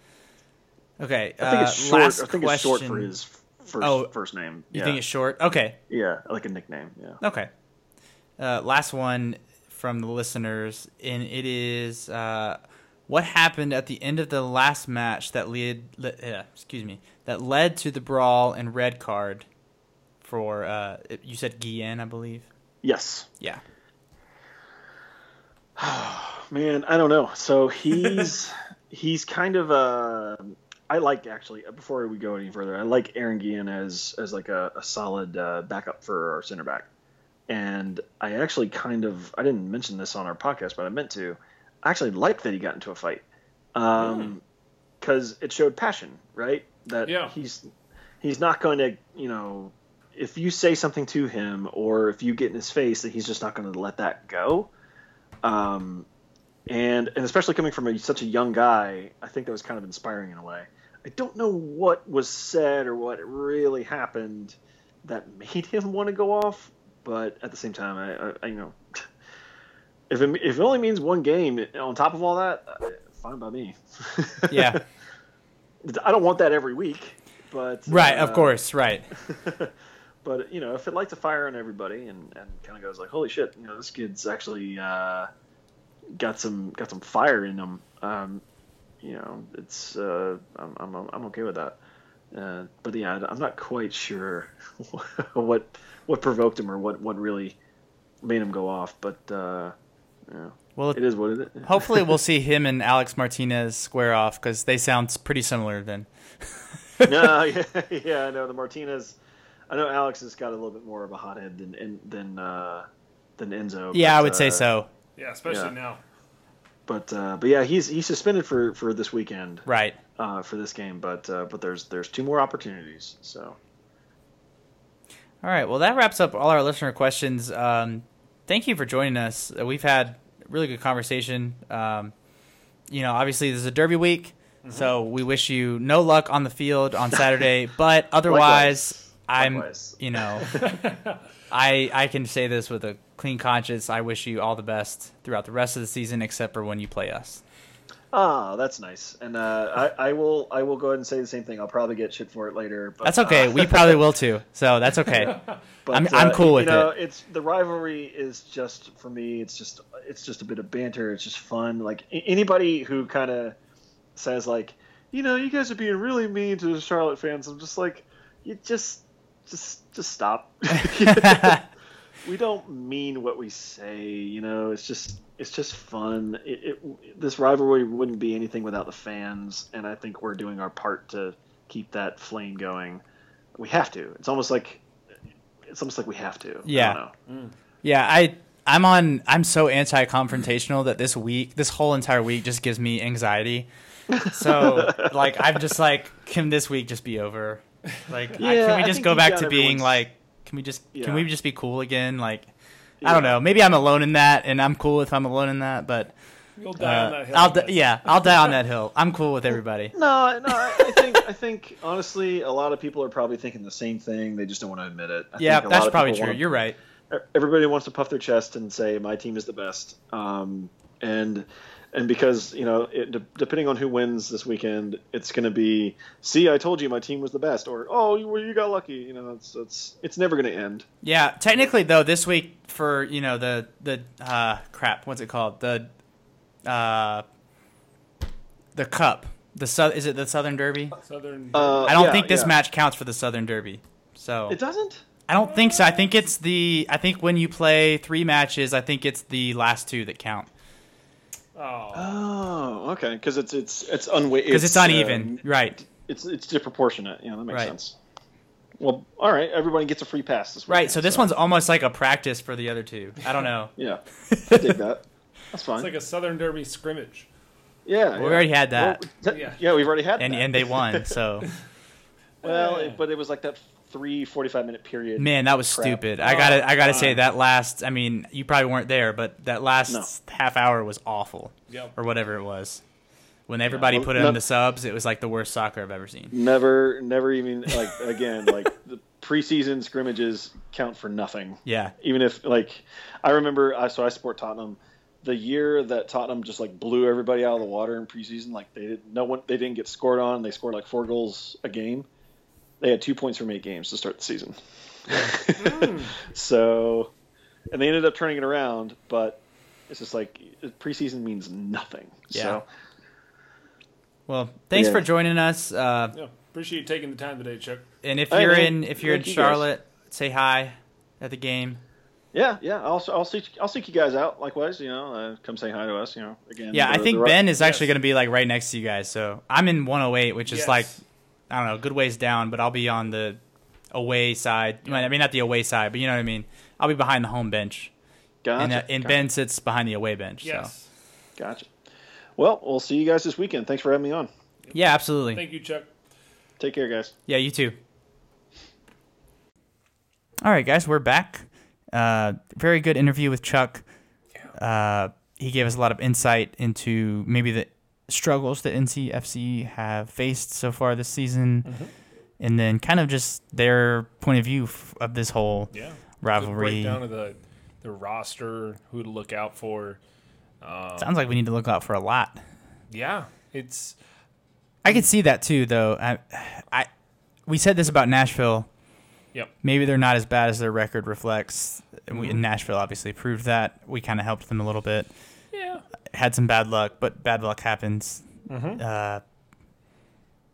Okay,
I think
uh,
it's short.
last
I think
question.
it's short for his first
Oh,
first name.
You
yeah.
think it's short? Okay,
yeah, like a nickname. Yeah.
okay. Uh, last one from the listeners, and it is uh, what happened at the end of the last match that led, le- uh, excuse me, that led to the brawl and red card for uh, you said Guillen, I believe.
Yes.
Yeah.
Man, I don't know. So he's he's kind of uh I like actually before we go any further, I like Aaron Guillen as as like a, a solid uh, backup for our center back. And I actually kind of I didn't mention this on our podcast, but I meant to. I actually like that he got into a fight. Um because it showed passion, right? That
Yeah.
he's he's not going to, you know, if you say something to him or if you get in his face, that he's just not going to let that go. Um, and and especially coming from a, such a young guy, I think that was kind of inspiring in a way. I don't know what was said or what really happened that made him want to go off, but at the same time, I, I, I you know, if it, if it only means one game on top of all that, uh, fine by me.
Yeah.
I don't want that every week, but
Right. Of
uh,
course. Right.
but you know, if it lights a fire on everybody and, and kind of goes like, holy shit, you know, this kid's actually uh, got some got some fire in him. Um, you know, it's uh, I'm, I'm I'm okay with that. Uh, but yeah, I'm not quite sure what what provoked him or what what really made him go off. But uh, yeah,
Well,
it is what it is.
hopefully we'll see him and Alex Martinez square off because they sound pretty similar. Then.
no, yeah, yeah, I know the Martinez. I know Alex has got a little bit more of a hothead than than than, uh, than Enzo.
Yeah, I
but,
would say
uh,
so.
Yeah, especially
Yeah.
now.
But uh, but yeah, he's he's suspended for, for this weekend
Right.
uh, for this game. But uh, but there's there's two more opportunities. So
All right. Well, that wraps up all our listener questions. Um, thank you for joining us. Uh, We've had a really good conversation. Um, you know, obviously this is a Derby week,
Mm-hmm.
so we wish you no luck on the field on Saturday. but otherwise, I'm,
Likewise.
you know, I I can say this with a clean conscience. I wish you all the best throughout the rest of the season, except for when you play us.
ah, that's nice. And uh, I I will I will go ahead and say the same thing. I'll probably get shit for it later. But,
That's okay.
uh,
We probably will too. So that's okay.
but,
I'm- I'm
uh,
cool with
you know,
it.
It's the rivalry is just for me. It's just it's just a bit of banter. It's just fun. Like anybody who kind of says like, you know, you guys are being really mean to the Charlotte fans. I'm just like, you just just just stop. we don't mean what we say. You know, it's just it's just fun. It, it, this rivalry wouldn't be anything without the fans, and I think we're doing our part to keep that flame going. We have to. It's almost like it's almost like we have to. I
Yeah.
don't know. Mm.
Yeah, I I'm on I'm so anti-confrontational that this week, this whole entire week just gives me anxiety. So, like I'm just like can this week just be over? Like I, can we just go back to being like can we just
Yeah.
can we just be cool again? Like I don't know. Maybe I'm alone in that and I'm cool if I'm alone in that, but
You'll die on
uh,
that hill.
I'll di- yeah, I'll die on that hill. I'm cool with everybody.
No, no. I, I think I think honestly, a lot of people are probably thinking the same thing. They just don't want to admit it. I
Yeah,
think a lot
that's
of
probably true.
wanna-
You're right.
everybody wants to puff their chest and say my team is the best. Um, and and because you know, it, de- depending on who wins this weekend, it's going to be, see, I told you my team was the best, or oh, you, you got lucky. You know, it's it's it's never going to end.
Yeah, technically though, this week for you know the the uh, crap, what's it called? The uh, the cup. The Sou- is it the Southern Derby?
Southern.
Uh,
I don't
yeah,
think this
yeah.
match counts for the Southern Derby. So
It doesn't.
I don't think so. I think it's the I think when you play three matches, I think it's the last two that count
oh,
Oh, okay. Because it's it's it's unwa-
because it's, uneven,
um,
right?
it's it's disproportionate. You know, that makes
Right.
sense. Well, all right. Everybody gets a free pass this weekend.
Right. So this one's almost like a practice for the other two. I don't know.
Yeah, I dig that. That's fine.
it's like a Southern Derby scrimmage.
yeah,
We
yeah.
already had that,
Well, t-
Yeah.
yeah, we've already had
and
that.
and they won. So
Well, it, but it was like that three 45 minute period.
Man, that was
Crap.
stupid. I
Oh,
gotta, I gotta
God.
say uh, that last. I mean, you probably weren't there, but that last
No.
half hour was awful,
Yep.
or whatever it was. When everybody
well,
put it
no-
on the subs, it was like the worst soccer I've ever seen.
Never, never even like again like the preseason scrimmages count for nothing.
Yeah,
Even if like I remember, I so I support Tottenham. The year that Tottenham just like blew everybody out of the water in preseason, like they didn't no one they didn't get scored on. They scored like four goals a game. They had two points from eight games to start the season. so, and they ended up turning it around, but it's just like preseason means nothing.
Yeah.
So
Well, thanks
Yeah.
for joining us. Uh,
Yeah. Appreciate you taking the time today, Chuck.
and if you're
man.
in, if you're in
Thank you, guys.
Charlotte, say hi at the game.
yeah, yeah. I'll I'll seek I'll seek you guys out. Likewise, you know, uh, come say hi to us. You know, again.
Yeah, I think
the-
Ben is actually
yes.
going to be like right next to you guys. So I'm in 108, which is
Yes.
like I don't know, good ways down, but I'll be on the away side. I mean, not the away side, but you know what I mean. I'll be behind the home bench,
Gotcha.
and, uh, and
gotcha.
Ben sits behind the away bench.
Yes.
So
Gotcha. Well, we'll see you guys this weekend. Thanks for having me on.
yeah, absolutely.
Thank you, Chuck.
Take care, guys.
Yeah, you too. All right, guys, we're back. Uh, very good interview with Chuck. Uh, he gave us a lot of insight into maybe the struggles that NCFC have faced so far this season,
Mm-hmm.
and then kind of just their point of view f- of this whole
Yeah.
rivalry.
Breakdown of the the roster, who to look out for. Um,
Sounds like we need to look out for a lot.
yeah, it's
I could see that too, though. I, I, we said this about Nashville.
Yep.
Maybe they're not as bad as their record reflects. And we, and Nashville obviously proved that. We kind of helped them a little bit.
yeah.
Had some bad luck, but bad luck happens.
Mm-hmm.
Uh,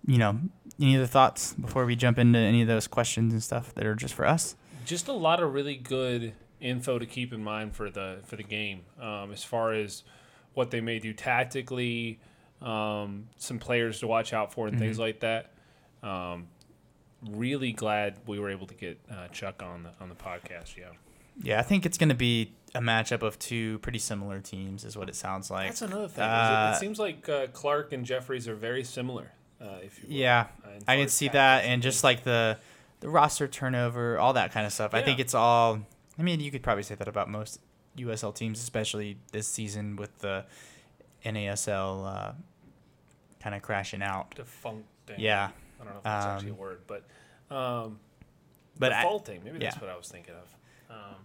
you know, any other thoughts before we jump into any of those questions and stuff that are just for us?
just a lot of really good info to keep in mind for the for the game um, as far as what they may do tactically um, some players to watch out for and things like that um, really glad we were able to get uh, Chuck on the on the podcast yeah
Yeah, I think it's going to be a matchup of two pretty similar teams, is what it sounds like.
that's another thing
Uh,
it, it seems like uh, Clarke and Jeffries are very similar uh, if you will,
Yeah,
uh,
I can see that, and just like the the roster turnover, all that kind of stuff. I think it's all. I mean, you could probably say that about most USL teams, especially this season with the NASL uh, kind of crashing out.
defunct
Yeah,
I don't know if that's actually a
Um,
word but um,
but I,
defaulting. Maybe that's
yeah.
what I was thinking of. Um,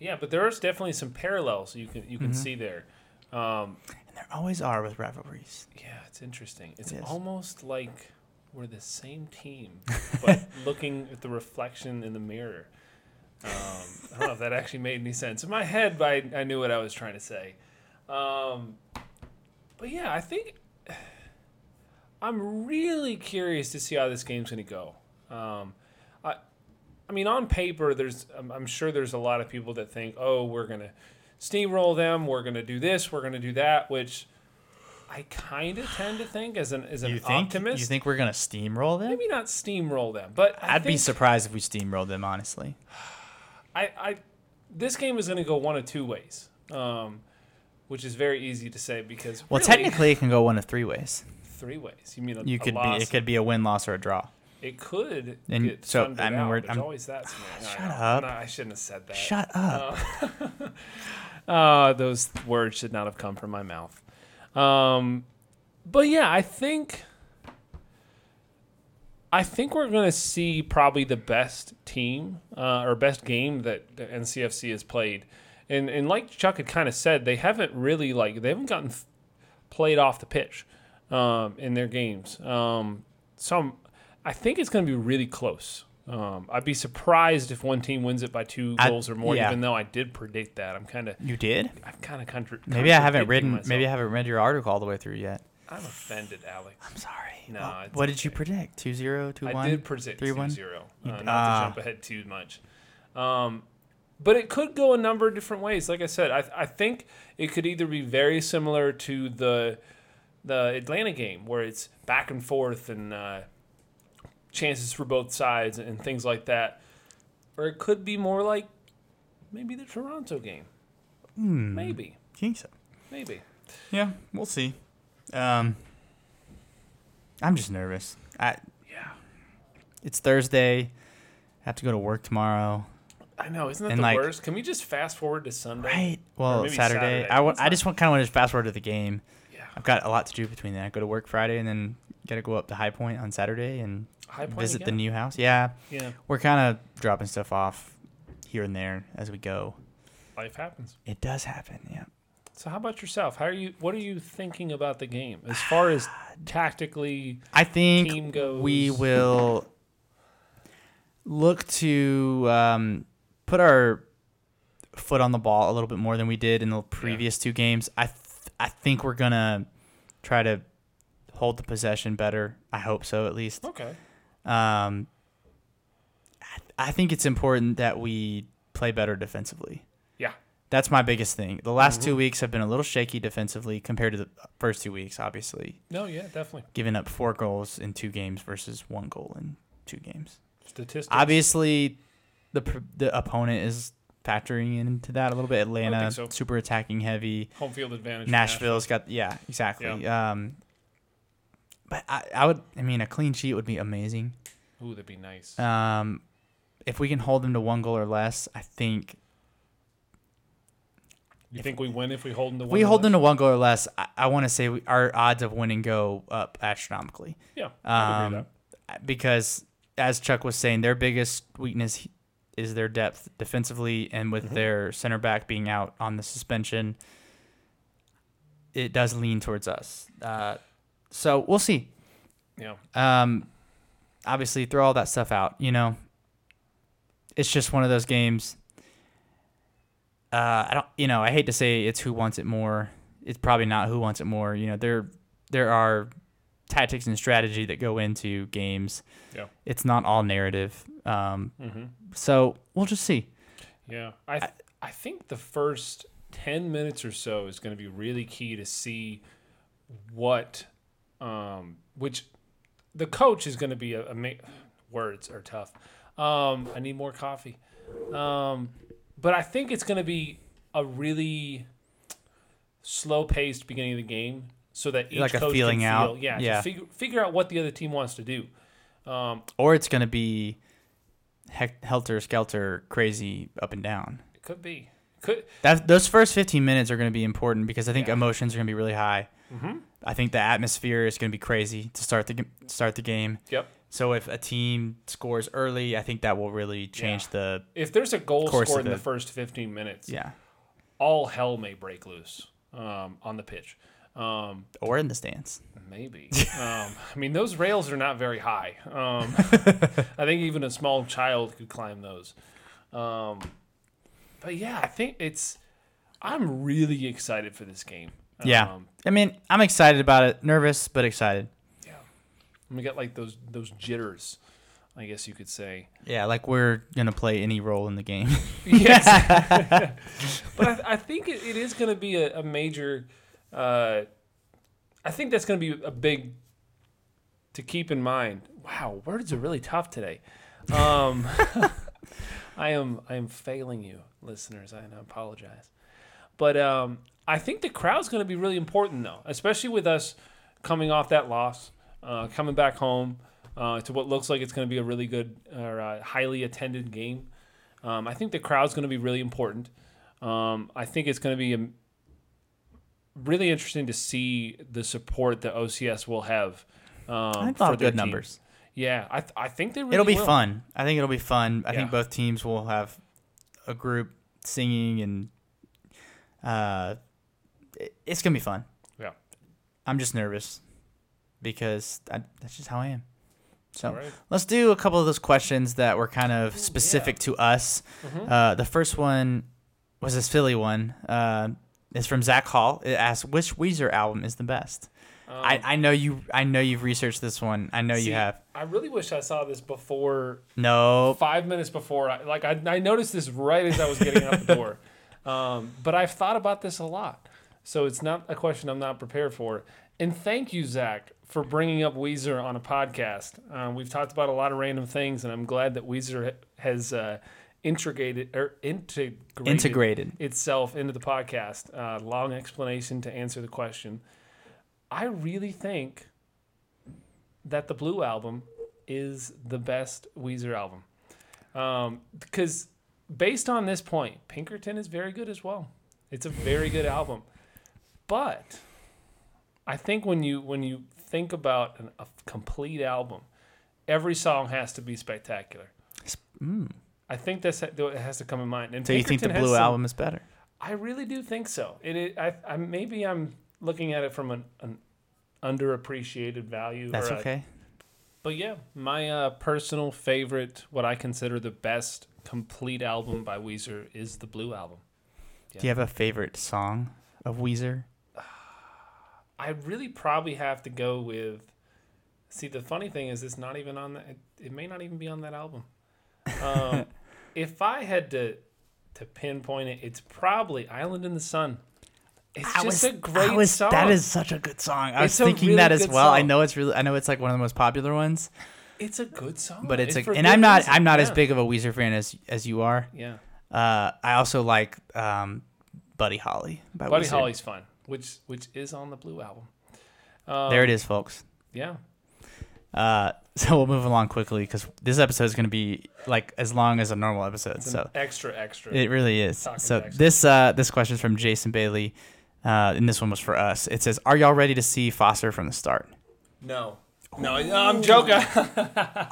yeah, but there is definitely some parallels you can you can
Mhm.
see there. Um,
and there always are with rivalries.
yeah, it's interesting. It's
It
almost like we're the same team, but looking at the reflection in the mirror. Um, I don't know if that actually made any sense. In my head, but I, I knew what I was trying to say. Um, but yeah, I think I'm really curious to see how this game's going to go. Um, I mean, on paper, there's I'm, I'm sure there's a lot of people that think, oh, we're going to steamroll them, we're going to do this, we're going to do that, which I kind of tend to think as an as an
You think?
optimist.
You think we're gonna steamroll them?
maybe not steamroll them, but I
I'd be surprised if we steamrolled them. Honestly,
I, I this game is going to go one of two ways, um, which is very easy to say because
well,
really,
technically, it can go one of three ways.
three ways. You mean a,
You
a
could be it could be a win, loss, or a draw.
It could
And
get
so, I mean,
out.
we're- I'm-
always that scenario.
Shut up.
No, I shouldn't have said that.
Shut up.
Uh, those words should not have come from my mouth. Um, but yeah, I think I think we're going to see probably the best team uh, or best game that the NCFC has played. And and like Chuck had kind of said, they haven't really like they haven't gotten f- played off the pitch um, in their games. Um, so I'm, I think it's going to be really close. Um, I'd be surprised if one team wins it by two
I-
goals or more,
yeah.
even though I did predict that. I'm kind of
You did?
I've kind of contra-
Maybe I haven't written. Maybe I haven't read your article all the way through yet.
I'm offended, Alex.
I'm sorry.
No,
What-
it's
what did you predict? 2-0, 2-1?
I did predict
3-1?
2 0. Uh, not
ah.
to jump ahead too much. Um, but it could go a number of different ways. Like I said, I, I think it could either be very similar to the the Atlanta game, where it's back and forth and uh, chances for both sides and things like that, or it could be more like maybe the Toronto game.
Hmm.
Maybe,
think so.
maybe.
Yeah, we'll see. Um, I'm just nervous. I
Yeah.
It's Thursday. I have to go to work tomorrow.
I know, isn't that
And,
the
like-
worst? Can we just fast forward to Sunday?
Right. Well, Saturday.
Saturday.
I want. I just want kind of want to fast forward to the game.
Yeah.
I've got a lot to do between that. I go to work Friday and then got to go up to High Point on Saturday and visit the new house. Yeah,
Yeah,
we're kind of dropping stuff off here and there as we go.
life happens.
It does happen. Yeah.
So how about yourself? How are you? What are you thinking about the game as far as tactically?
I think
Team goes-
we will look to um, put our foot on the ball a little bit more than we did in the previous two games. I th- I think we're gonna try to hold the possession better. I hope so, at least.
Okay.
Um, I, I think it's important that we play better defensively.
Yeah.
That's my biggest thing. The last
Mm-hmm.
two weeks have been a little shaky defensively compared to the first two weeks, obviously.
No. Yeah. Definitely.
Giving up four goals in two games versus one goal in two games.
Statistics.
Obviously, the pr- the opponent is factoring into that a little bit. Atlanta,
so.
super attacking heavy.
Home field advantage.
Nashville's got yeah, exactly. Um, but I, I would, I mean, a clean sheet would be amazing.
Ooh, that'd be nice.
Um, if we can hold them to one goal or less, I think
you think we win if we hold them to one?
we hold them to one goal or less. I, I want to say we, our odds of winning go up astronomically.
Yeah. I would agree
Um, because as Chuck was saying, their biggest weakness is their depth defensively, and with
Mm-hmm.
their center back being out on the suspension, it does lean towards us. Uh, so we'll see.
yeah.
Um, obviously, throw all that stuff out. You know, it's just one of those games. Uh, I don't. You know, I hate to say it's who wants it more. It's probably not who wants it more. You know, there there are tactics and strategy that go into games.
Yeah.
It's not all narrative. Um,
Mm-hmm.
so we'll just see.
Yeah, I th- I think the first ten minutes or so is going to be really key to see what, um, which the coach is going to be a, a ma- words are tough. Um, I need more coffee. Um, but I think it's going to be a really slow paced beginning of the game, so that each
Like a
coach
feeling
can
out.
Feel, yeah,
Yeah.
To figure figure out what the other team wants to do. Um,
Or it's gonna be heck, helter skelter, crazy up and down.
it could be could
That those first 15 minutes are going to be important because I think
Yeah.
emotions are going to be really high.
mm-hmm.
I think the atmosphere is going to be crazy to start the start the game.
Yep.
So if a team scores early, I think that will really change the
if there's a goal scored in the
it.
first 15 minutes,
yeah,
all hell may break loose um, on the pitch. Um,
or in the stands.
maybe. um, I mean, those rails are not very high. Um, I think even a small child could climb those. Um, but yeah, I think it's. I'm really excited for this game.
Yeah.
Um,
I mean, I'm excited about it. Nervous, but excited.
yeah. I'm gonna like those those jitters, I guess you could say.
Yeah, like we're gonna play any role in the game.
Yes. but I, I think it, it is going to be a, a major. Uh, I think that's going to be a big to keep in mind. Wow, words are really tough today. Um, I am I am failing you, listeners. I, I apologize, but um, I think the crowd's going to be really important, though, especially with us coming off that loss, uh, coming back home uh, to what looks like it's going to be a really good or uh, highly attended game. Um, I think the crowd's going to be really important. Um, I think it's going to be um really interesting to see the support that OCS will have. Um,
I think
for
they'll have
their
good
team.
numbers.
Yeah, I, th- I think they really
it'll be
will.
fun. I think it'll be fun. I think both teams will have a group singing and uh, it's gonna be fun.
Yeah.
I'm just nervous because I, that's just how I am. So
right.
let's do a couple of those questions that were kind of specific to us.
Mhm.
Uh, the first one was this Philly one. Uh, it's from Zach Hall. It asks which Weezer album is the best.
Um,
I, I know you. I know you've researched this one. I know
see,
you have.
I really wish I saw this before
No,
five minutes before. I, like I, I noticed this right as I was getting out the door. Um, but I've thought about this a lot, so it's not a question I'm not prepared for. And thank you, Zach, for bringing up Weezer on a podcast. Um, we've talked about a lot of random things, and I'm glad that Weezer has uh, integrated or integrated,
integrated.
itself into the podcast. Uh, long explanation to answer the question. I really think that the Blue album is the best Weezer album. Um, because based on this point, Pinkerton is very good as well. It's a very good album. But I think when you when you think about an, a complete album, every song has to be spectacular. I think that's that has to come in mind. And
So you think the Blue
some-
album is better?
I really do think so. It, it I, I maybe I'm looking at it from an, an underappreciated value.
That's
or a-
okay.
but yeah, my uh, personal favorite, what I consider the best complete album by Weezer, is the Blue album.
Do you have a favorite song of Weezer?
I really probably have to go with. See, the funny thing is, it's not even on that. It, it may not even be on that album. Um, if I had to to pinpoint it, it's probably "Island in the Sun." It's
I
just
was-
a great
was-
song.
That is such a good song. I
It's
was thinking
really
that as well. I know it's really. I know it's like one of the most popular ones,
It's a good song,
but it's, like,
for
and I'm not.
reason.
I'm not as big of a Weezer fan as as you are.
Yeah,
Uh, I also like um, Buddy Holly
Buddy
Weezer.
Holly's fun, which which is on the Blue album. Um,
There it is, folks.
Yeah,
Uh, so we'll move along quickly because this episode is going to be like as long as a normal episode.
it's an
So
extra extra.
it really is. So this uh, this question is from Jason Bailey, uh, and this one was for us. It says, "Are y'all ready to see Foster from the start?"
no, no, I'm joking.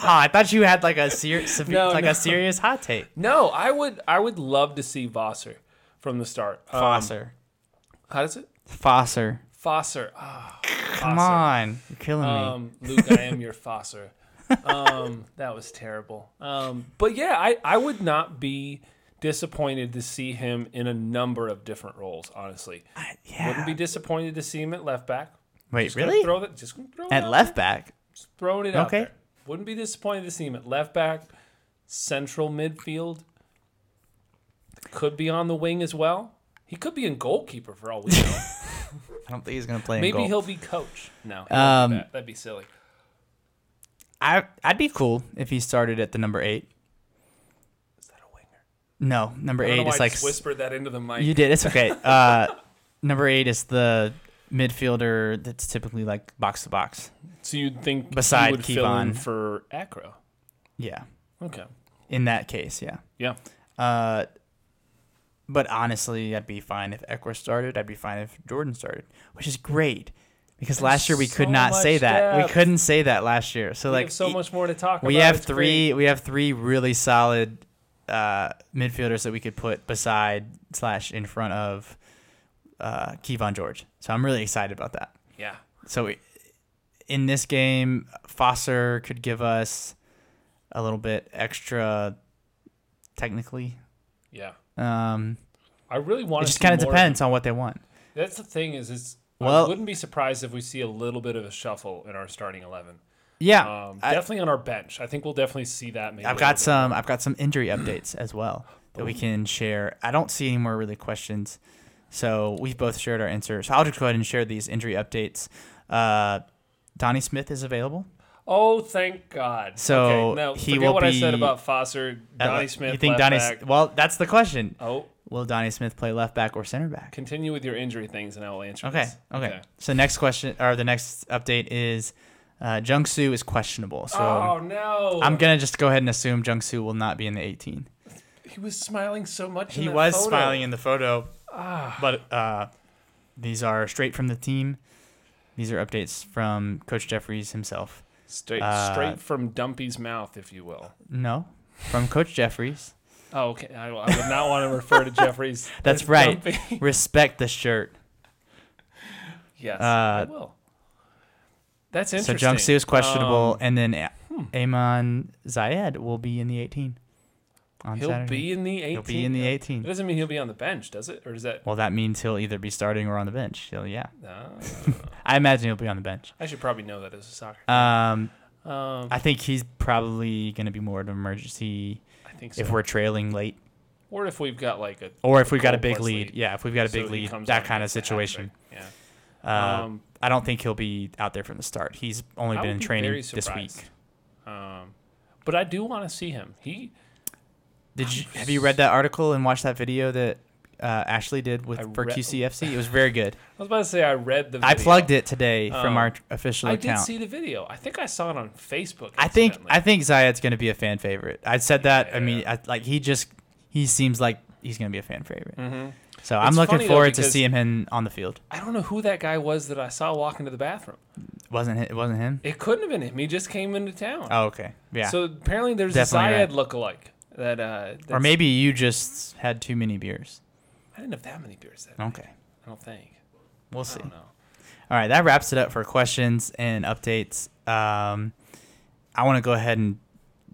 Ah, I thought you had like a serious,
No,
like
no.
a serious hot take.
no, I would I would love to see Vosser from the start. Um,
Foster,
how does it?
Foster.
Fosser. Ah,
Come
Foster.
on, you're killing me.
Um, Luke, I am your Fosser. Um, that was terrible. Um, but yeah, I, I would not be disappointed to see him in a number of different roles. Honestly,
I- yeah.
wouldn't be disappointed to see him at left back.
Wait,
Just
really?
Throw that. Just throw it
At
out
left back?
Just throwing it out
Okay.
there. Wouldn't be disappointed to see him at left back, central midfield. Could be on the wing as well. He could be in goalkeeper for all we know.
I don't think he's gonna play. in
Maybe he'll be coach. No, he
Um,
that. that'd be silly.
I I'd be cool if he started at the number eight.
Is that a winger?
No, number
I don't know
eight is
I
like
just whispered that into the mic.
you did. It's okay. Uh, number eight is the midfielder that's typically like box to box.
So you'd think
Beside
he would fill in
Kevan.
for Acro?
Yeah,
Okay.
in that case, yeah.
Yeah.
Uh, but honestly, I'd be fine if Eckler started. I'd be fine if Jordan started, which is great because last year we could
so
not say that. We couldn't say that last year. So
we
like
have so much more to talk
we
about.
have
It's
three
great.
we have three really solid uh, midfielders that we could put beside slash in front of uh, Kevan George. So I'm really excited about that.
Yeah.
So we, in this game, Foster could give us a little bit extra technically.
Yeah.
Um,
I really want
it just kind of depends on what they want.
That's the thing is, is I
Well-
wouldn't be surprised if we see a little bit of a shuffle in our starting eleven.
Yeah,
Um,
I-
definitely on our bench. I think we'll definitely see that. Maybe
I've got some. I've got some injury updates as well that we can share. I don't see any more really questions, so we've both shared our answers. So I'll just go ahead and share these injury updates. Uh, Donnie Smith is available.
Oh, thank God.
So
okay, now,
he
forget
will
what I said about Foster,
Uh,
Smith.
You think
left
Donnie?
back.
Well, that's the question.
Oh,
Will Donnie Smith play left back or center back?
continue with your injury things, and I will answer.
Okay.
this.
Okay. So next question or the next update is uh, Jung Soo is questionable. So
oh no!
I'm gonna just go ahead and assume Jung Soo will not be in the 18.
He was smiling so much. in
He was
photo.
smiling in the photo,
Ah.
but uh, these are straight from the team. These are updates from Coach Jeffries himself.
Straight,
Uh,
straight from Dumpy's mouth, if you will.
No, from Coach Jeffries.
Oh, okay. I, I would not want to refer to Jeffries.
That's right.
Dumpy.
Respect the shirt.
yes,
Uh,
I will. That's interesting.
So
interesting.
Jung Soo is questionable,
Um,
and then A- Eamon Zayed will be in the 18 on
he'll
Saturday.
be in the 18.
He'll be in the
It doesn't mean he'll be on the bench, does it? Or does that?
Well, that means he'll either be starting or on the bench. So yeah,
Ah,
I imagine he'll be on the bench.
I should probably know that as a soccer.
Um,
Um,
I think he's probably going to be more of an emergency
I think so.
if we're trailing late,
or if we've got like a
or if we've got a big
plus
lead. Yeah, if we've got a big
so
lead, that kind of
and gets the
situation.
Yeah.
Uh,
um,
I don't think he'll be out there from the start. He's only
I
been in training this week.
Um, but I do want to see him. He
Did you have you read that article and watched that video that uh, Ashley did with
I
for
re-
QCFC. It was very good.
I was about to say I read the.
I plugged it today from
Oh.
our official
I
account.
did see the video. I think I saw it on Facebook.
I think. I think Zayed's gonna be a fan favorite. I said that. I mean, I, like he just he seems like he's gonna be a fan favorite.
Mhm.
So I'm looking
though,
forward to
because-
see him in, on the field.
I don't know who that guy was that I saw walk into the bathroom.
Wasn't it? Wasn't him?
It couldn't have been him. He just came into town.
Oh, okay. Yeah.
So apparently there's
Definitely
a Zayed
right.
look-alike that. Uh,
or maybe you just had too many beers.
I didn't have that many beers that night.
Okay.
I don't think.
We'll
I
see.
don't know.
All right, that wraps it up for questions and updates. Um, I want to go ahead and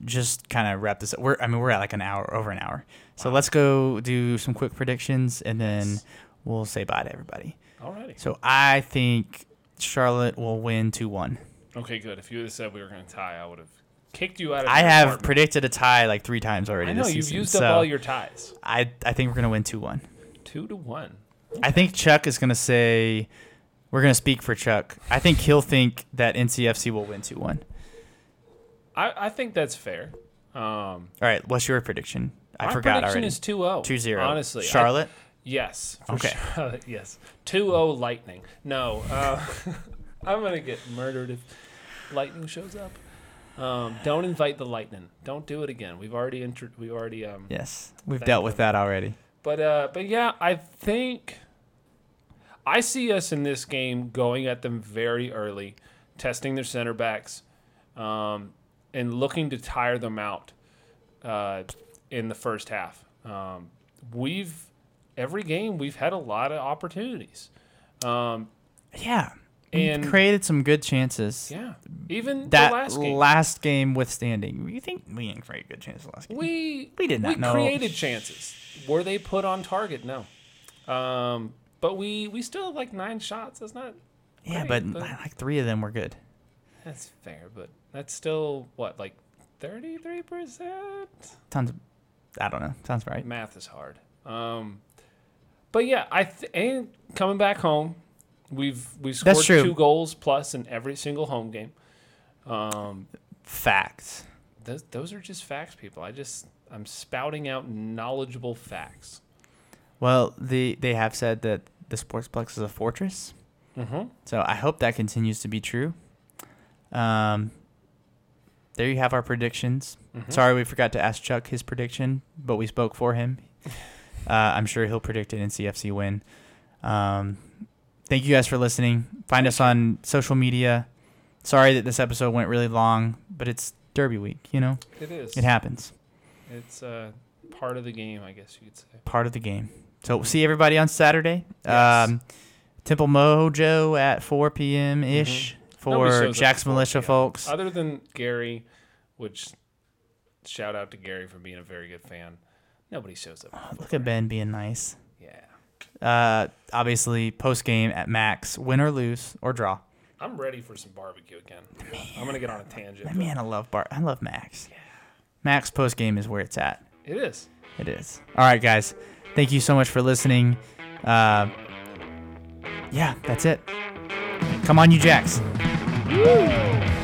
just kind of wrap this up. We're, I mean, we're at like an hour, over an hour. So let's go do some quick predictions, and then
Yes.
we'll say bye to everybody.
Alrighty.
So I think Charlotte will win two one.
Okay, good. If you would have said we were going to tie, I would have kicked you out of.
I have
apartment.
predicted a tie like three times already.
I know you've
season,
used
so
up all your ties.
I I think we're gonna win two one.
Two to one.
I think Chuck is gonna say. We're gonna speak for Chuck. I think he'll think that NCFC will win two one.
I, I think that's fair. Um,
All right, what's your prediction? I forgot
prediction
already.
is 2-0.
2-0.
Honestly, I-
Charlotte.
yes. for
Okay.
Charlotte, yes. 2-0 Lightning. No. Uh, I'm gonna get murdered if Lightning shows up. Um, don't invite the Lightning. Don't do it again. We've already intro- we already um.
yes, we've dealt with that already.
But uh, but yeah, I think I see us in this game going at them very early, testing their center backs, um, and looking to tire them out uh, in the first half. Um, we've every game we've had a lot of opportunities. Um,
Yeah,
And-
created some good chances.
yeah, even
That
the last game.
last game withstanding, you think we didn't create good chances last game?
We
We did not
we
know.
created chances. Were they put on target? No. Um, but we we still have like nine shots. That's not.
yeah,
great,
but like three of them were good.
that's fair. But that's still what like thirty three percent.
Tons. Of, I don't know. Sounds right.
Math is hard. Um, but yeah, I th- and coming back home, we've we scored
That's true.
two goals plus in every single home game. Um,
Facts.
those those are just facts, people. I just I'm spouting out knowledgeable facts.
Well, the they have said that the Sportsplex is a fortress.
Mm-hmm.
So I hope that continues to be true. Um, there you have our predictions.
Mm-hmm.
Sorry we forgot to ask Chuck his prediction, but we spoke for him. Uh, I'm sure he'll predict an NCFC win. Um, thank you guys for listening. Find us on social media. Sorry that this episode went really long, but it's Derby week. You know,
It is.
it happens.
It's uh, part of the game, I guess you could say.
Part of the game. So we'll see everybody on Saturday.
Yes.
Um, Temple Mojo at 4 p.m. ish
Mm-hmm.
For Jack's Militia
p.m.
folks.
Other than Gary, which shout out to Gary for being a very good fan. Nobody shows up.
Look at Ben being nice. Uh, obviously, post game at Max, win or lose or draw.
I'm ready for some barbecue again. I'm gonna get on a tangent.
Man, man, I love Bart. I love Max. Yeah. Max post game is where it's at.
It is.
It is. All right, guys. Thank you so much for listening. Uh, yeah, that's it. Come on, you Jacks.
Woo!